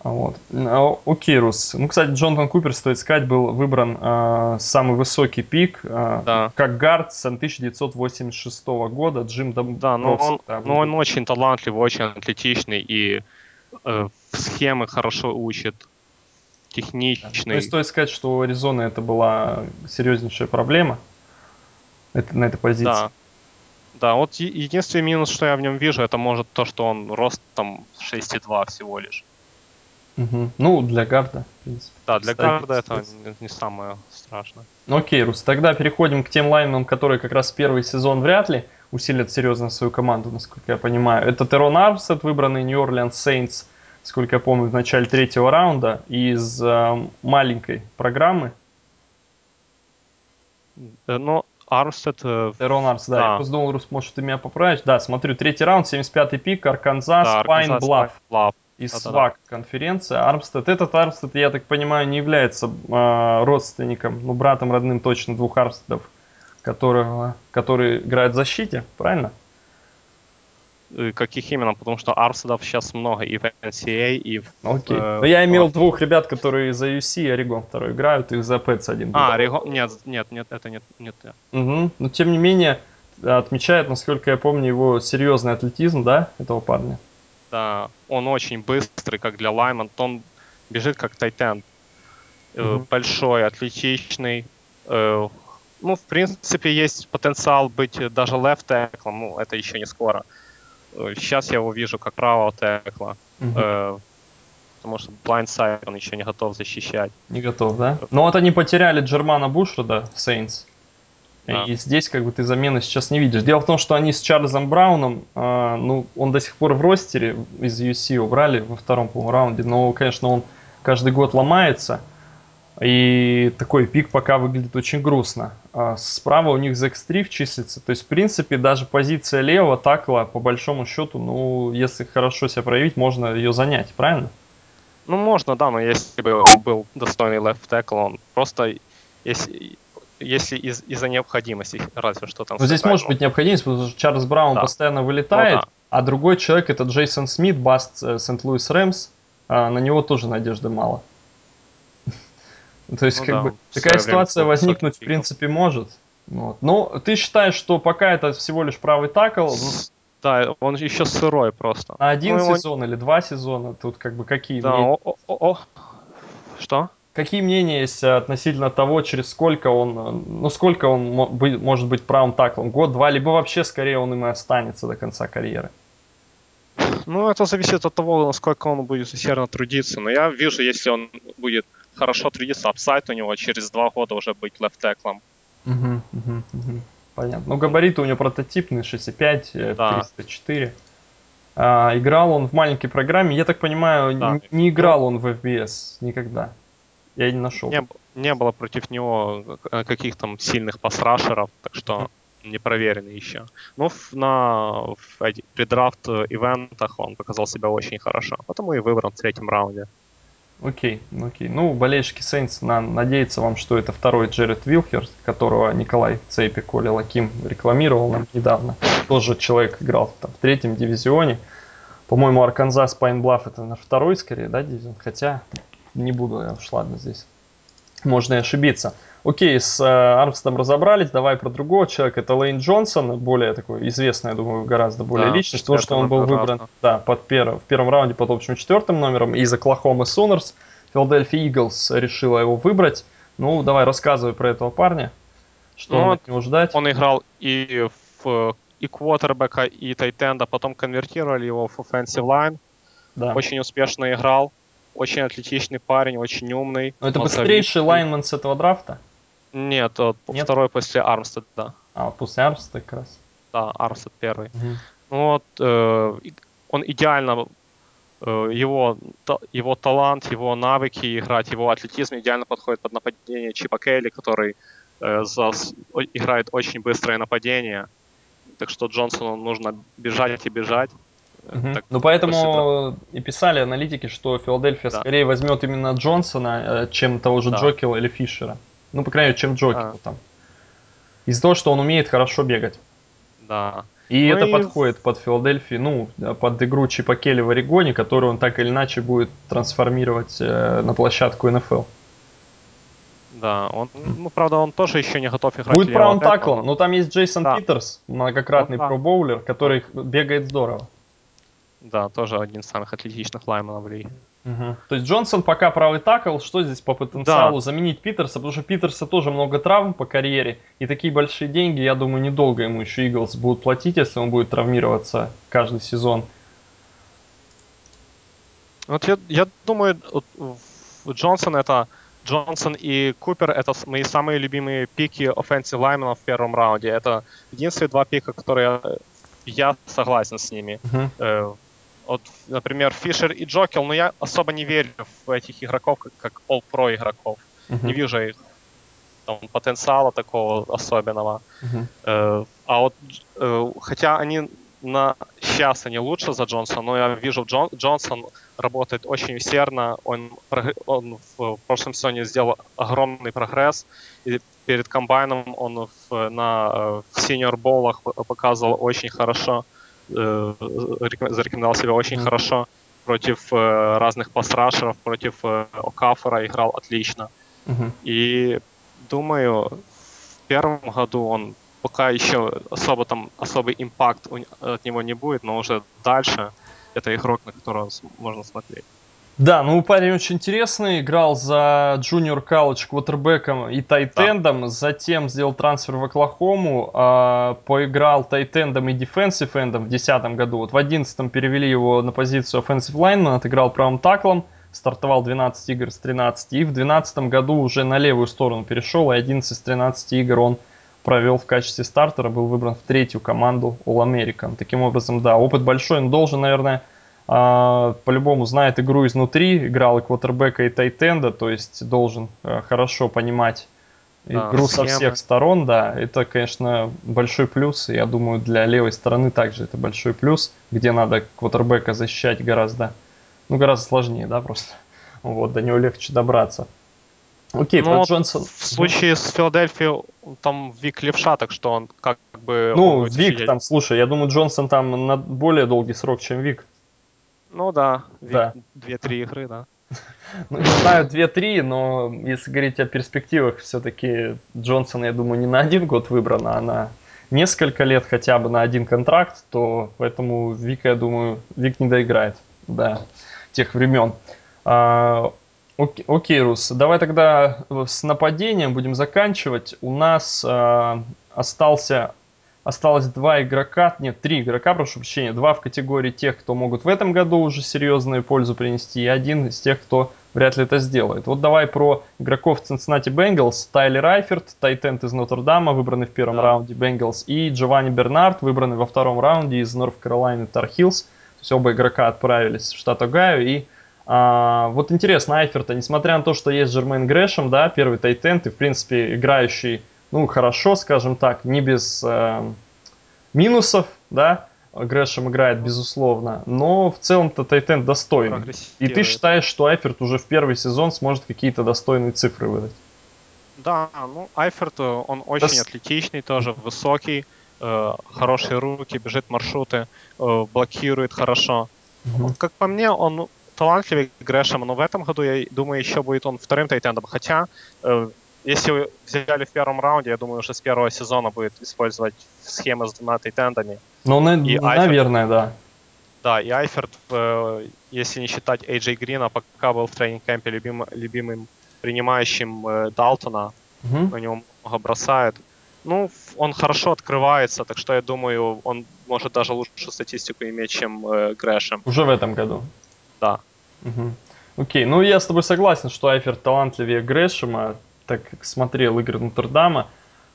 А Вот. А, Окей, Рус. Ну, кстати, Джонатан Купер, стоит сказать, был выбран а, самый высокий пик а, Да. как гард с 1986 года. Джим Дом- Да, но он, да, но он очень талантливый, очень атлетичный и э, схемы хорошо учит, То техничный. есть стоит сказать, что у Аризоны это была серьезнейшая проблема это, на этой позиции. Да. Да, вот единственный минус, что я в нем вижу, это может то, что он рост там 6,2 всего лишь. Мгм. Ну, для гарда, в принципе. Да, для Кстати, гарда это не, не самое страшное. Ну окей, Рус, тогда переходим к тем лайнам, которые как раз первый сезон вряд ли усилят серьезно свою команду, насколько я понимаю. Это Терон Армстед, выбранный New Orleans Saints, сколько я помню, в начале третьего раунда из э, маленькой программы. Э, Но Армстед, э, Терон Армстед, да, Да. я просто думал, Рус, может, ты меня поправишь. Да, смотрю, третий раунд, 75-й пик, Арканзас, да, Пайн. Блав. Да-да-да. СВАК конференция. Армстед, этот Армстед, я так понимаю, не является э, родственником, ну, братом родным точно двух Армстедов, которого, которые играют в защите, правильно? Э, Каких именно? Потому что Армстедов сейчас много и в NCAA, и в... Окей. э, Но я имел в- двух ребят, которые за UC и Орегон второй играют, и за Пэтс один. А. Рего... Нет, нет, нет, это нет, нет. нет. Мгм. Но тем не менее, отмечает, насколько я помню, его серьезный атлетизм, да, этого парня? Да, он очень быстрый, как для лайман. Он бежит как тайтен. Mm-hmm. Большой, атлетичный. Э, ну, в принципе, есть потенциал быть даже лефт теклом, ну, это еще не скоро. Сейчас я его вижу как правого текла. Mm-hmm потому что blindside он еще не готов защищать. Не готов, да? Ну вот они потеряли Джермана Бушрода в Saints. Да. И здесь как бы ты замены сейчас не видишь. Дело в том, что они с Чарльзом Брауном, э, ну, он до сих пор в ростере из UC убрали во втором, по раунде, но, конечно, он каждый год ломается. И такой пик пока выглядит очень грустно. А справа у них Зек Стриф числится. То есть, в принципе, даже позиция левого такла, по большому счету, ну, если хорошо себя проявить, можно ее занять, правильно? Ну, можно, да, но если бы он был достойный left tackle, он просто, если, если из, из-за необходимости, разве что там... Но здесь может быть необходимость, потому что Чарльз Браун да. постоянно вылетает, ну, да. а другой человек, это Джейсон Смит, баст э, Сент-Луис Рэмс, а на него тоже надежды мало. То есть, ну, как да, бы, такая ситуация возникнуть, в принципе, может. Вот. Но ты считаешь, что пока это всего лишь правый такл, да, он еще сырой просто. На один ну, сезон он... или два сезона, тут как бы какие да, мнения? О, о, о. Что? Какие мнения есть относительно того, через сколько он, ну сколько он может быть правым таклом? Год, два, либо вообще скорее он им и останется до конца карьеры? Ну, это зависит от того, насколько он будет усердно трудиться. Но я вижу, если он будет хорошо трудиться, апсайт у него через два года уже быть лефт-теклом. Угу, угу, угу. Понятно. Ну, габариты у него прототипные, 6,5, э, да. 304. А, играл он в маленькой программе. Я так понимаю, да. не, не играл он в FBS никогда. Я не нашел. Не, не было против него э, каких там сильных пасрашеров, так что не проверенный еще. Но на в предрафт ивентах он показал себя очень хорошо. Потому и выбран в третьем раунде. Окей, окей. Ну, болельщики Сейнс на, надеются вам, что это второй Джеред Вилкер, которого Николай Цейпи Коля Лаким рекламировал нам недавно. Тоже человек играл там, в третьем дивизионе. По-моему, Арканзас Пайнблафф это на второй скорее, да, дивизион? Хотя не буду, я уж ладно здесь. Можно и ошибиться. Окей, с э, Армстедом разобрались, давай про другого человека. Это Лейн Джонсон, более такой известный, я думаю, гораздо более да, личность. То, что он был выбран да, под пер... в первом раунде под общим четвертым номером из Оклахомы Сунерс. Филадельфия Иглс решила его выбрать. Ну, давай рассказывай про этого парня. Что ну, от него ждать? Он играл и в и квотербека, и тайтенда, потом конвертировали его в offensive line. Да. Очень успешно играл. Очень атлетичный парень, очень умный. Но это быстрейший лайнман с этого драфта? Нет, вот Нет? второй после Армстеда. А, после Армстеда как раз. Да, Армстед первый. Угу. Ну вот, э, он идеально, э, его, та, его талант, его навыки играть, его атлетизм идеально подходит под нападение Чипа Келли, который э, за, играет очень быстрое нападение. Так что Джонсону нужно бежать и бежать. Угу. Так, ну поэтому и писали аналитики, что Филадельфия да. скорее возьмет именно Джонсона, э, чем того же да. Джокила или Фишера. Ну, по крайней мере, чем Джокер а. там. Из-за того, что он умеет хорошо бегать. Да. И ну это и... подходит под Филадельфию, ну, под игру Чипа Келли в Орегоне, которую он так или иначе будет трансформировать э, на площадку НФЛ. Да, он, ну, правда, он тоже еще не готов играть. Будет правым таклом, но там есть Джейсон да. Питерс, многократный ну, да. пробоулер, который бегает здорово. Да, тоже один из самых атлетичных лайманов в лиге. Угу. То есть Джонсон пока правый такл, что здесь по потенциалу? Да. Заменить Питерса, потому что Питерса тоже много травм по карьере, и такие большие деньги, я думаю, недолго ему еще Иглс будут платить, если он будет травмироваться каждый сезон. Вот я, я думаю, Джонсон это Джонсон и Купер это мои самые любимые пики offensive linemen в первом раунде. Это единственные два пика, которые я согласен с ними. Uh-huh. Вот, например, Фишер и Джокел, но я особо не верю в этих игроков, как, как All-Pro игроков. Uh-huh. Не вижу их там, потенциала такого особенного. Uh-huh. Э, а вот, э, хотя они на сейчас они лучше за Джонсона, но я вижу, Джон, Джонсон работает очень усердно, он, он в, прошлом сезоне сделал огромный прогресс, и перед комбайном он в, на, э, в сеньор-болах показывал очень хорошо. Э, зарекомендовал себя очень хорошо против э, разных пасрашеров, против э, Окафора играл отлично. Mm-hmm. И думаю, в первом году он пока еще особо там особый импакт от него не будет, но уже дальше это игрок, на которого можно смотреть. Да, ну парень очень интересный, играл за Junior College квотербеком и тайтендом, да. затем сделал трансфер в Оклахому, э, поиграл тайтендом и дефенсив эндом в 2010 году. Вот в 2011 перевели его на позицию offensive lineman, отыграл правым таклом, стартовал 12 игр с 13, и в 2012 году уже на левую сторону перешел, и 11 из 13 игр он провел в качестве стартера, был выбран в третью команду All American. Таким образом, да, опыт большой, он должен, наверное, по-любому знает игру изнутри, играл и квотербека, и тайтенда, то есть должен э, хорошо понимать игру схемы. со всех сторон, да, это, конечно, большой плюс, я думаю, для левой стороны также это большой плюс, где надо квотербека защищать гораздо, ну, гораздо сложнее, да, просто, вот, до него легче добраться. Окей, ну, про Джонсон. В случае с Филадельфией там Вик левша, так что он как бы... Ну, Вик сидеть. там, слушай, я думаю, Джонсон там на более долгий срок, чем Вик. Ну да, да. 2-3 игры, да. Ну, не знаю, 2-3, но если говорить о перспективах, все-таки Джонсон, я думаю, не на один год выбран, а на несколько лет хотя бы на один контракт, то поэтому Вик, я думаю, Вик не доиграет до тех времен. А, окей, окей, Рус, давай тогда с нападением будем заканчивать. У нас а, остался осталось два игрока, нет, три игрока, прошу прощения, два в категории тех, кто могут в этом году уже серьезную пользу принести, и один из тех, кто вряд ли это сделает. Вот давай про игроков Cincinnati Bengals. Тайлер Райферт, тайтенд из Нотр-Дама, выбранный в первом да. раунде Bengals, и Джованни Бернард, выбранный во втором раунде из Норф Каролайны Heels. То есть оба игрока отправились в штат Огайо, и а, вот интересно, Айферта, несмотря на то, что есть Джермейн Грэшем, да, первый тайтенд, и в принципе играющий ну, хорошо, скажем так, не без э, минусов, да, Грэшем играет, безусловно, но в целом-то Тайтен достойный. И ты считаешь, что Айферт уже в первый сезон сможет какие-то достойные цифры выдать? Да, ну Айферт, э, он очень да... атлетичный, тоже высокий, э, хорошие руки, бежит маршруты, э, блокирует хорошо. Угу. Как по мне, он талантливый Грэшем, но в этом году, я думаю, еще будет он вторым тайтендом. Хотя э, если взяли в первом раунде, я думаю, уже с первого сезона будет использовать схемы с двумя тайтендами. Ну, на, и наверное, Айферт, да. Да, и Айферт, э, если не считать Эйджей Грина, пока был в тренинг-кемпе любим, любимым принимающим э, Далтона, угу. на него много бросает. Ну, он хорошо открывается, так что я думаю, он может даже лучшую статистику иметь, чем э, Грэшем. Уже в этом году? Да. Угу. Окей, ну я с тобой согласен, что Айферт талантливее Грэшема так как смотрел игры Нотр-Дама,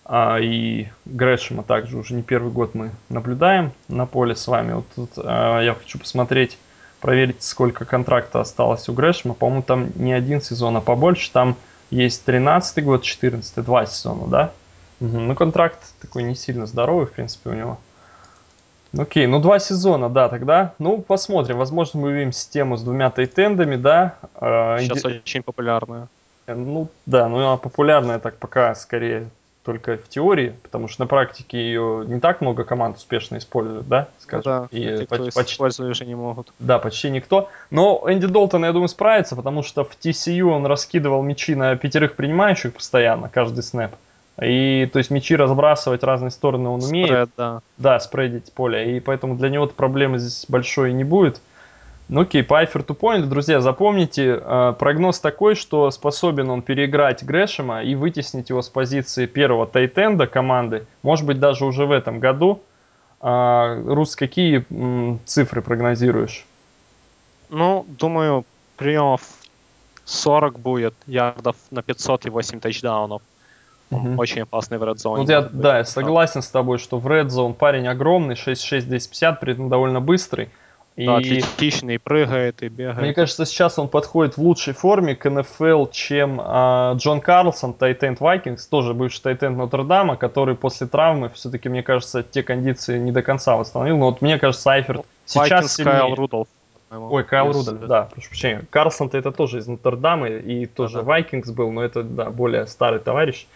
а, и Грэшема также уже не первый год мы наблюдаем на поле с вами. Вот тут а, я хочу посмотреть, проверить, сколько контракта осталось у Грэшема. По-моему, там не один сезон, а побольше. Там есть 13 год, 14 два сезона, да? Угу. Ну, контракт такой не сильно здоровый, в принципе, у него. Окей, ну два сезона, да, тогда. Ну, посмотрим. Возможно, мы увидим систему с двумя тайтендами, да. Сейчас Инди... очень популярная. Ну да, но она популярная так пока скорее только в теории, потому что на практике ее не так много команд успешно используют, да, скажем. Ну, да, и те, почти, кто использовать уже не могут. Да, почти никто. Но Энди Долтон, я думаю, справится, потому что в TCU он раскидывал мячи на пятерых принимающих постоянно, каждый снэп. И то есть мячи разбрасывать в разные стороны он умеет. Спред, да. Да, спредить поле. И поэтому для него проблемы здесь большой не будет. Ну окей, по Айферту поняли. Друзья, запомните, э, прогноз такой, что способен он переиграть Грэшема и вытеснить его с позиции первого тайтенда команды, может быть, даже уже в этом году. Э, Рус, какие цифры прогнозируешь? Ну, думаю, приемов 40 будет, ярдов на 500 и 8 тачдаунов. Угу. очень опасный в Red Zone. Вот я, да, я согласен с тобой, что в Red Zone парень огромный, 6-6-250, при этом довольно быстрый. И... Да, атлетичный, прыгает и бегает. Мне кажется, сейчас он подходит в лучшей форме к НФЛ, чем а, Джон Карлсон, Тайтенд Вайкингс, тоже бывший Тайтенд Нотр-Дама, который после травмы все-таки, мне кажется, те кондиции не до конца восстановил. Но вот мне кажется, Айферт сейчас Вайкингс, сильнее. Кайл Рудolf. Ой, Кайл Рудольф, да, прошу прощения. Карлсон-то это тоже из Нотр-Дамы и тоже да, Вайкингс был, но это, да, более старый товарищ.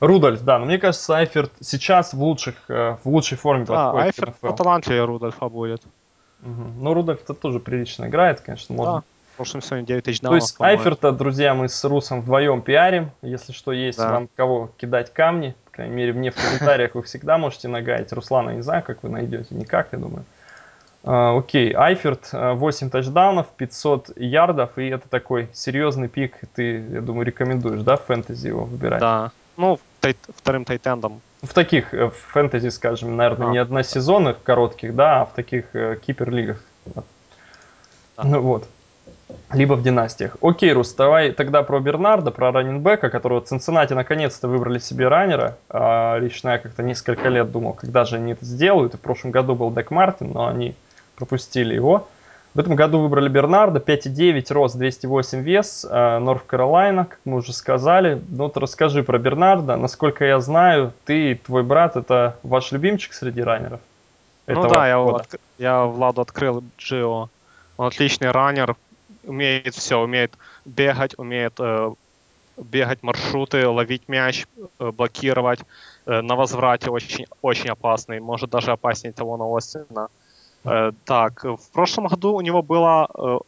Рудольф, да, но мне кажется, Айферт сейчас в, лучших, э, в лучшей форме да, подходит Айферт к НФЛ. талантливее Рудольфа будет. Угу. Ну, Рудольф-то тоже прилично играет, конечно, можно. Да. В прошлом сезоне 9 тысяч То есть Айферта, друзья, мы с Русом вдвоем пиарим. Если что есть, да. вам кого кидать камни По крайней мере, мне в комментариях вы всегда можете нагадить. Руслана, не знаю, как вы найдете. Никак, я думаю. А, окей, Айферт, 8 тачдаунов, 500 ярдов, и это такой серьезный пик. Ты, я думаю, рекомендуешь, да, в фэнтези его выбирать? Да, ну, тайт, вторым тайтендом. В таких э, в фэнтези, скажем, наверное, а, не односезонных коротких, да, а в таких э, кипер-лигах. Да. Ну вот. Либо в династиях. Окей, Рус, давай тогда про Бернарда, про раннинбека, которого Цинциннати наконец-то выбрали себе раннера. А, лично я как-то несколько лет думал, когда же они это сделают. И в прошлом году был Дек Мартин, но они пропустили его. В этом году выбрали Бернарда, 5,9, рост 208 вес, Норф Каролайна, как мы уже сказали. Ну вот расскажи про Бернарда. Насколько я знаю, ты и твой брат это ваш любимчик среди раннеров? Ну да, я, от, я Владу открыл Джио. Он отличный раннер, умеет все, умеет бегать, умеет э, бегать маршруты, ловить мяч, э, блокировать. Э, на возврате очень, очень опасный, может даже опаснее того на Остина. Э, так, в прошлом году у него была э,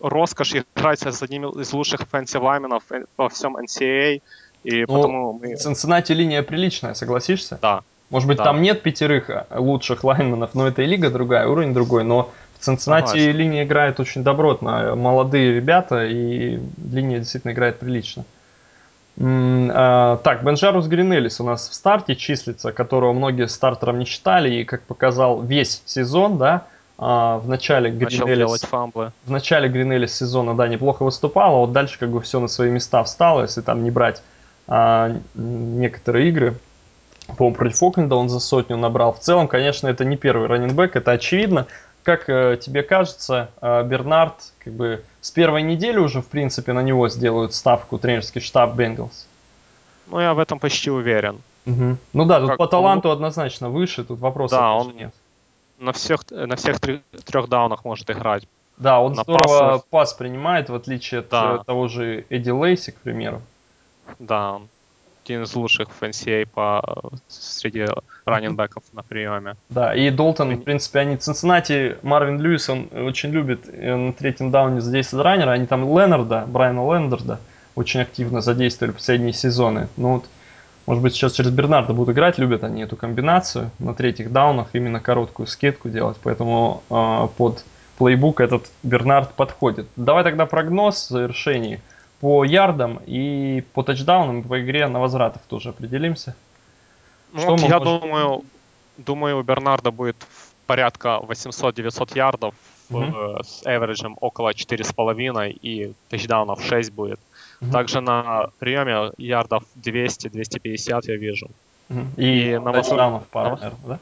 роскошь играть с одним из лучших offensive лайменов во всем NCAA. И ну, потому мы... Цинциннати линия приличная, согласишься? Да. Может быть, да. там нет пятерых э, лучших лайнменов, но это и лига другая, уровень другой, но в Цинциннати линия играет очень добротно. Молодые ребята, и линия действительно играет прилично. А, так, Бенжарус Гринелис у нас в старте числится, которого многие стартером не считали, и, как показал весь сезон, да, а, в начале Гринелис... В начале Гринелис сезона, да, неплохо выступал, а вот дальше как бы все на свои места встало, если там не брать а, некоторые игры. По-моему, против Окленда он за сотню набрал. В целом, конечно, это не первый раненбэк, это очевидно. Как э, тебе кажется, э, Бернард как бы с первой недели уже, в принципе, на него сделают ставку тренерский штаб Бенгалс? Ну, я в этом почти уверен. Угу. Ну да, тут как, по таланту он... однозначно выше, тут вопросов да, он нет. На всех, на всех трех даунах может играть. Да, он на здорово пасах. пас принимает, в отличие от да. Э, того же Эдди Лейси, к примеру. Да, он один из лучших в NCAA по, среди раненбеков на приеме. Да, и Долтон, в принципе, они Цинциннати, Марвин Льюис, он очень любит э, на третьем дауне задействовать раннера. Они там Леннарда, Брайана Леннарда очень активно задействовали последние сезоны. Ну вот, может быть, сейчас через Бернарда будут играть, любят они эту комбинацию на третьих даунах, именно короткую скидку делать, поэтому э, под плейбук этот Бернард подходит. Давай тогда прогноз завершений по ярдам и по тачдаунам, по игре на возвратах тоже определимся. Ну, Что вот я можем... думаю, думаю, у Бернарда будет порядка 800-900 ярдов mm-hmm. с эвериджем около 4,5 и тачдаунов 6 будет. Mm-hmm. Также на приеме ярдов 200-250 я вижу. Mm-hmm. И, и на на... наверное, да?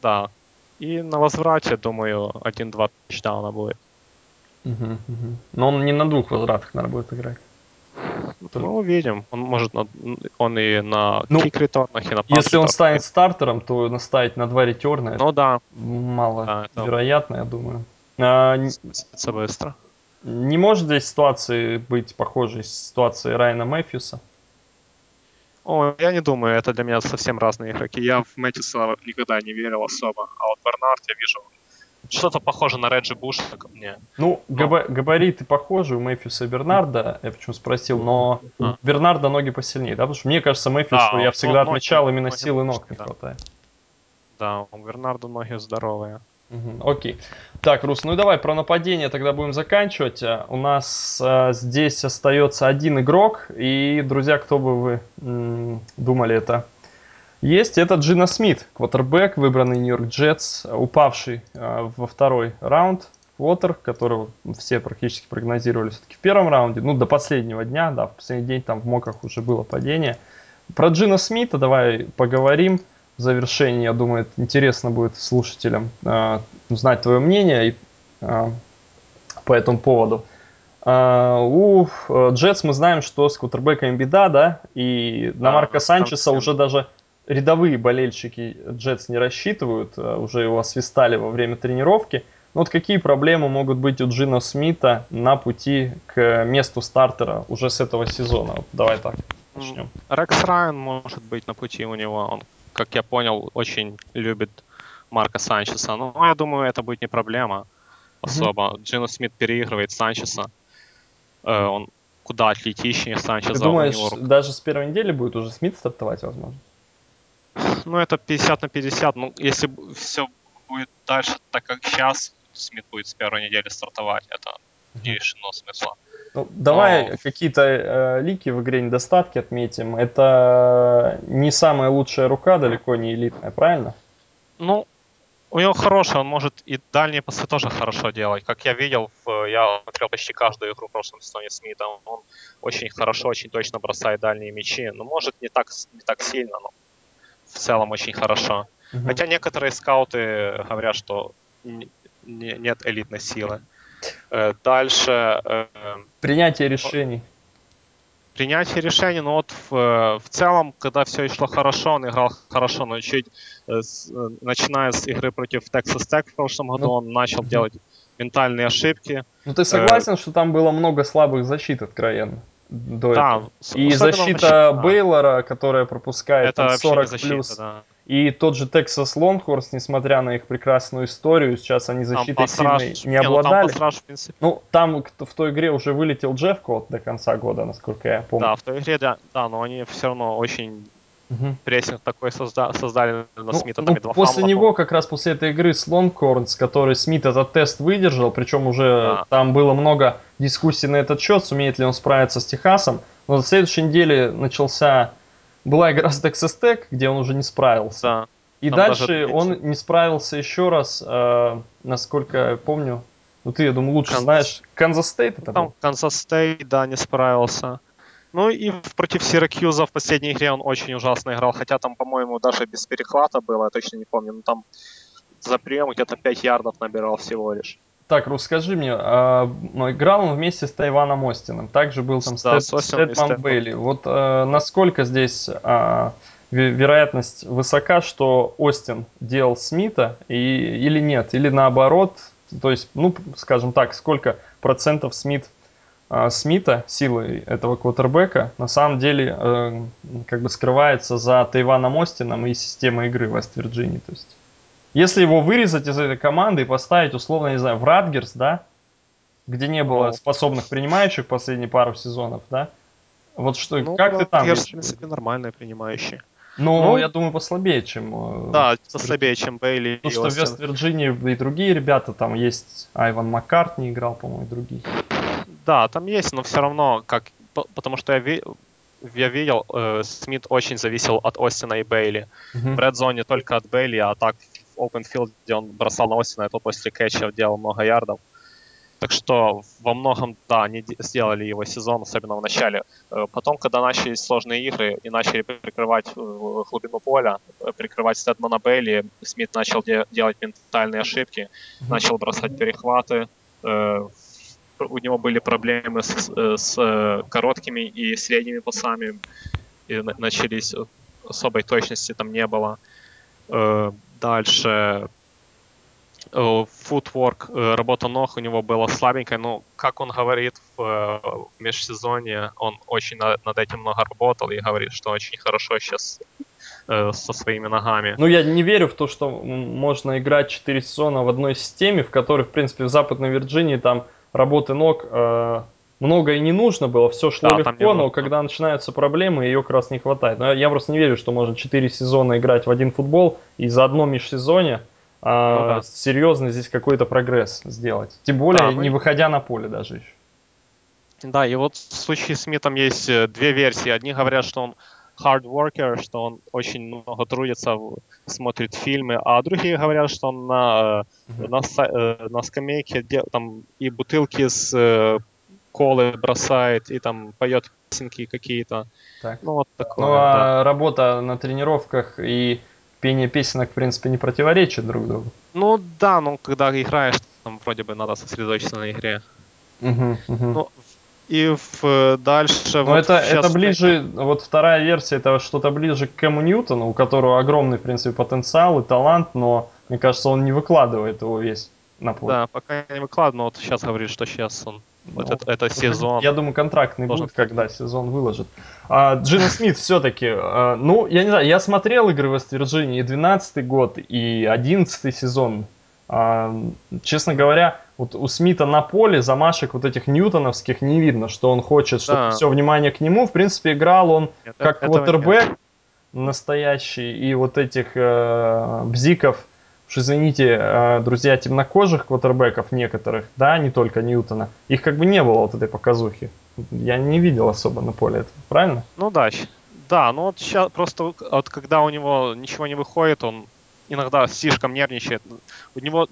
Да. И на возврате, думаю, 1-2 тачдауна будет. Угу, угу. Но он не на двух возвратах, наверное, будет играть. Ну, увидим. Он может на, он и на ну, кик ретурнах, и на Если он станет стартером, то наставить на два ретерна ну, да. мало да, это... вероятно, я думаю. А, это быстро. Не может здесь ситуации быть похожей с ситуацией Райана Мэфьюса? О, я не думаю, это для меня совсем разные игроки. Я в Мэтьюса никогда не верил особо, а вот Бернард я вижу что-то похоже на Реджи Буша ко мне. Ну, но... габа- габариты похожи у Мэфьюса и Бернарда, я почему спросил, но а. Бернарда ноги посильнее, да? Потому что мне кажется, Мэфьюсу да, я всегда отмечал ноги, именно ноги, силы ног не да. хватает. Да, у Бернарда ноги здоровые. Угу, окей. Так, Рус, ну и давай про нападение тогда будем заканчивать. У нас а, здесь остается один игрок, и, друзья, кто бы вы м- думали, это есть это Джина Смит, квотербек, выбранный Нью-Йорк Джетс, упавший э, во второй раунд. Квотер, которого все практически прогнозировали все-таки в первом раунде, ну, до последнего дня, да, в последний день там в моках уже было падение. Про Джина Смита давай поговорим в завершении. Я думаю, это интересно будет слушателям э, узнать твое мнение и, э, по этому поводу. У Джетс мы знаем, что с квотербеками беда, да, и на Марка Санчеса уже даже рядовые болельщики Джетс не рассчитывают, а уже его освистали во время тренировки. Но вот какие проблемы могут быть у Джина Смита на пути к месту стартера уже с этого сезона? Вот давай так начнем. Рекс Райан может быть на пути у него. Он, как я понял, очень любит Марка Санчеса. Но я думаю, это будет не проблема особо. Mm-hmm. Джина Смит переигрывает Санчеса. Э, он куда атлетичнее Санчеза. Ты думаешь, даже с первой недели будет уже Смит стартовать, возможно? Ну, это 50 на 50. Ну, если все будет дальше так, как сейчас, Смит будет с первой недели стартовать. Это не лишено смысла. Ну, давай Но... какие-то э, лики в игре недостатки отметим. Это не самая лучшая рука, далеко не элитная, правильно? Ну, у него хороший, он может и дальние пасы тоже хорошо делать. Как я видел, я смотрел почти каждую игру в прошлом сезоне Смита. Он очень хорошо, очень точно бросает дальние мячи. Ну, может, не так, не так сильно, но в целом очень хорошо. Угу. Хотя некоторые скауты говорят, что не, нет элитной силы. Э, дальше... Э, Принятие решений. Принятие решений, ну вот в, в целом, когда все шло хорошо, он играл хорошо, но чуть э, начиная с игры против Texas Tech в прошлом году, ну, он начал делать ментальные ошибки. Ну ты согласен, э, что там было много слабых защит откровенно? До да, этого. И защита защита Бейлора, которая пропускает это там, 40 защита, плюс. Да. И тот же Texas Longhorns, несмотря на их прекрасную историю, сейчас они защитой сильной не, не обладали. Ну, там, в принципе... ну, там в той игре уже вылетел Джефф Кот до конца года, насколько я помню. Да, в той игре, да, да но они все равно очень Угу. Прессинг такой созда- создали на ну, Смита. Ну, два после фамбла, него, как раз после этой игры с Лонгхорнс, который Смит этот тест выдержал, причем уже да. там было много дискуссий на этот счет, сумеет ли он справиться с Техасом. Но на следующей неделе начался была игра с Texas Tech, где он уже не справился. Да. И там дальше он не справился еще раз, э, насколько я помню. Ну ты, я думаю, лучше Канзас... знаешь. Канзас Стейт это там? Канзас Стейт, да, не справился. Ну и против Сиракьюза в последней игре он очень ужасно играл, хотя там, по-моему, даже без перехвата было, я точно не помню, но там за прием где-то 5 ярдов набирал всего лишь. Так, расскажи мне, а, ну, играл он вместе с Тайваном Остином, также был там да, Стэдман Бейли. Вот а, насколько здесь а, вероятность высока, что Остин делал Смита и, или нет, или наоборот, то есть, ну, скажем так, сколько процентов Смит Смита, силы этого квотербека, на самом деле э, как бы скрывается за Тайваном Остином и системой игры Вест-Вирджинии. То есть, если его вырезать из этой команды и поставить, условно, не знаю, в Радгерс, да, где не было ну, способных принимающих последние пару сезонов, да, вот что, ну, как ты там? Радгерс, в принципе, нормальные принимающие. Ну, ну, я думаю, послабее, чем... Э, да, послабее, чем Бейли Потому что в Вест-Вирджинии и другие ребята, там есть Айван Маккартни играл, по-моему, и другие. Да, там есть, но все равно, как, потому что я, ви, я видел, э, Смит очень зависел от Остина и Бейли. Mm-hmm. В Red Zone только от Бейли, а так в Open Field, где он бросал на Остина, и тот после кэча делал много ярдов. Так что во многом, да, они сделали его сезон, особенно в начале. Э, потом, когда начались сложные игры и начали прикрывать э, глубину поля, э, прикрывать Стэдмана Бейли, Смит начал де- делать ментальные ошибки, mm-hmm. начал бросать перехваты, у него были проблемы с, с э, короткими и средними пасами, и начались особой точности там не было. Э, дальше футворк, э, работа ног у него была слабенькая, но, как он говорит в межсезонье, он очень над этим много работал и говорит, что очень хорошо сейчас со своими ногами. Ну, я не верю в то, что можно играть 4 сезона в одной системе, в которой, в принципе, в Западной Вирджинии там работы ног э, много и не нужно было, все шло да, легко, но когда начинаются проблемы, ее как раз не хватает. Но я просто не верю, что можно 4 сезона играть в один футбол и за одно межсезонье э, ну, да. серьезно здесь какой-то прогресс сделать. Тем более, да, не выходя на поле даже еще. Да, и вот в случае с Смитом есть э, две версии. Одни говорят, что он hard worker, что он очень много трудится, смотрит фильмы, а другие говорят, что он на, mm-hmm. на, э, на скамейке там и бутылки с э, колы бросает, и там поет песенки какие-то. Так. Ну, вот такое. Ну, а да. работа на тренировках и пение песенок, в принципе, не противоречат друг другу. Ну да, но когда играешь, там вроде бы надо сосредоточиться на игре. Угу, угу. Ну, и в, дальше... Но вот это, это ближе, вот вторая версия, это что-то ближе к Кэму Ньютону, у которого огромный, в принципе, потенциал и талант, но, мне кажется, он не выкладывает его весь на поле. Да, пока не выкладывает, но вот сейчас говорит, что сейчас он вот ну, это, это сезон. Я думаю, контрактный должен... будет, когда сезон выложит. А, Джина Смит все-таки, а, ну, я не знаю, я смотрел игры в Вест-Вирджинии, и 12 год, и 11 сезон. А, честно говоря, вот у Смита на поле замашек вот этих ньютоновских не видно, что он хочет, чтобы да. все внимание к нему. В принципе, играл он нет, как квотербек настоящий, и вот этих э, бзиков, что, извините, э, друзья, темнокожих квотербеков некоторых, да, не только Ньютона, их как бы не было вот этой показухи. Я не видел особо на поле этого, правильно? Ну да, да, ну вот сейчас просто вот когда у него ничего не выходит, он иногда слишком нервничает. У него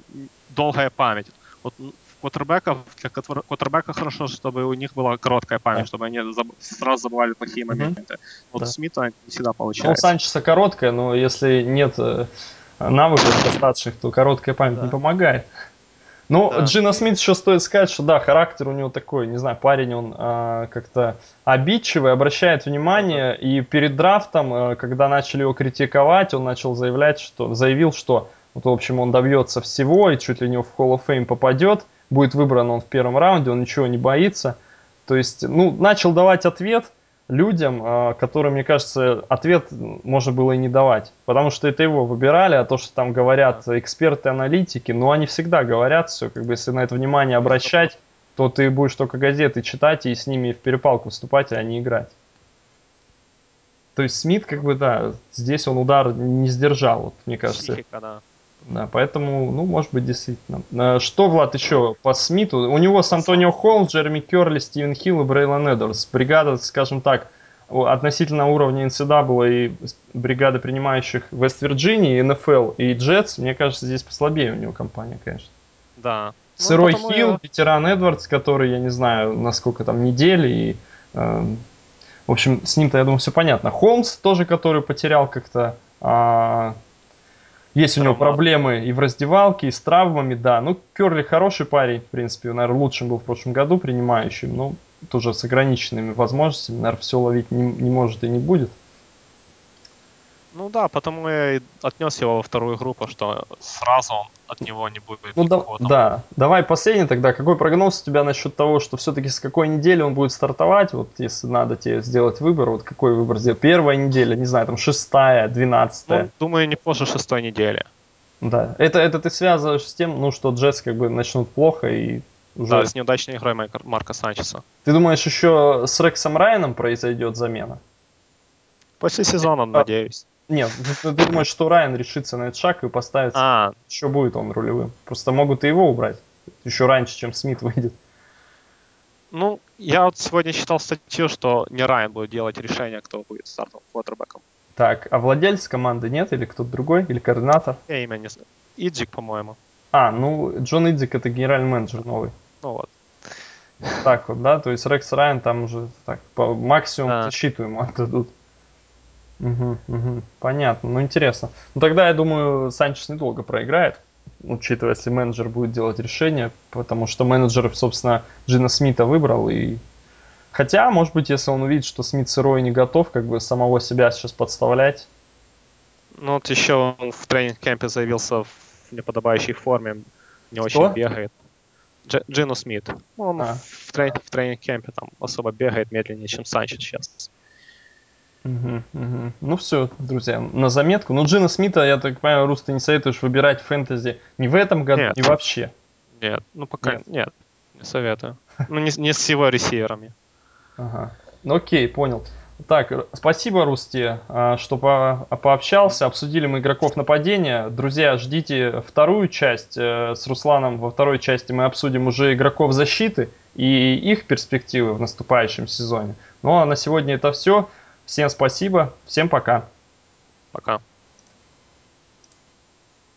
долгая память. Вот квотербеков, для квотербека хорошо, чтобы у них была короткая память, чтобы они заб... сразу забывали плохие моменты. Вот да. Смита не всегда получается. Ну, у Санчеса короткая, но если нет э, навыков достаточных, то короткая память да. не помогает. Ну, да. Джина Смит еще стоит сказать, что да, характер у него такой, не знаю, парень, он а, как-то обидчивый, обращает внимание, и перед драфтом, а, когда начали его критиковать, он начал заявлять, что, заявил, что, вот, в общем, он добьется всего, и чуть ли не в Hall of Fame попадет, будет выбран он в первом раунде, он ничего не боится. То есть, ну, начал давать ответ – людям, а, которым, мне кажется, ответ можно было и не давать. Потому что это его выбирали, а то, что там говорят эксперты-аналитики, ну, они всегда говорят все, как бы, если на это внимание обращать, то ты будешь только газеты читать и с ними в перепалку вступать, а не играть. То есть Смит, как бы, да, здесь он удар не сдержал, вот, мне кажется. Психика, да. Да, поэтому, ну, может быть, действительно. Э, что, Влад, еще по Смиту? У него с Антонио Холмс, Джереми Керли, Стивен Хилл и Брейлон Эдвардс. Бригада, скажем так, относительно уровня НСДА и бригады принимающих Вест-Вирджинии, НФЛ и Джетс, мне кажется, здесь послабее у него компания, конечно. Да. Ну, Сырой ну, Хилл, я... ветеран Эдвардс, который, я не знаю, насколько там недели, и, э, в общем, с ним-то, я думаю, все понятно. Холмс тоже, который потерял как-то э, есть у него проблемы и в раздевалке, и с травмами, да. Ну, Керли хороший парень, в принципе, наверное, лучшим был в прошлом году принимающим, но тоже с ограниченными возможностями, наверное, все ловить не, не может и не будет. Ну да, потому я и отнес его во вторую группу, что сразу от него не будет ну, да, да, давай последний тогда. Какой прогноз у тебя насчет того, что все-таки с какой недели он будет стартовать? Вот если надо тебе сделать выбор, вот какой выбор сделать? Первая неделя, не знаю, там шестая, двенадцатая? Ну, думаю, не позже шестой недели. Да, это, это ты связываешь с тем, ну, что Джетс как бы начнут плохо и уже... Да, с неудачной игрой Марка Санчеса. Ты думаешь, еще с Рексом Райаном произойдет замена? После сезона, надеюсь. Нет, ты, ты думаешь, что Райан решится на этот шаг и поставит, а. еще будет он рулевым. Просто могут и его убрать еще раньше, чем Смит выйдет. Ну, я вот сегодня читал статью, что не Райан будет делать решение, кто будет стартовым квотербеком. Так, а владелец команды нет или кто-то другой, или координатор? Я имя не знаю. Иджик, по-моему. А, ну, Джон Иджик это генеральный менеджер новый. Ну вот. Так вот, да, то есть Рекс Райан там уже так, по максимум да. защиту ему отдадут. Угу, угу, понятно, ну интересно. Ну тогда я думаю, Санчес недолго проиграет, учитывая, если менеджер будет делать решение, потому что менеджер, собственно, Джина Смита выбрал и Хотя, может быть, если он увидит, что Смит сырой не готов, как бы самого себя сейчас подставлять. Ну вот еще он в тренинг-кемпе заявился в неподобающей форме, не Кто? очень бегает. Дж, Джину Смит. Он а. в, тренинг, в тренинг-кемпе там особо бегает медленнее, чем Санчес сейчас. Угу, угу. Ну все, друзья, на заметку. Ну, Джина Смита, я так понимаю, Рус, ты не советуешь выбирать фэнтези ни в этом году, нет. ни вообще. Нет, ну пока нет, нет не советую. Ну, не, не с его ресиверами. Ага. Ну, окей, понял. Так, спасибо, Русти, а, что по пообщался. Обсудили мы игроков нападения. Друзья, ждите вторую часть э, с Русланом. Во второй части мы обсудим уже игроков защиты и их перспективы в наступающем сезоне. Ну а на сегодня это все. Всем спасибо, всем пока. Пока.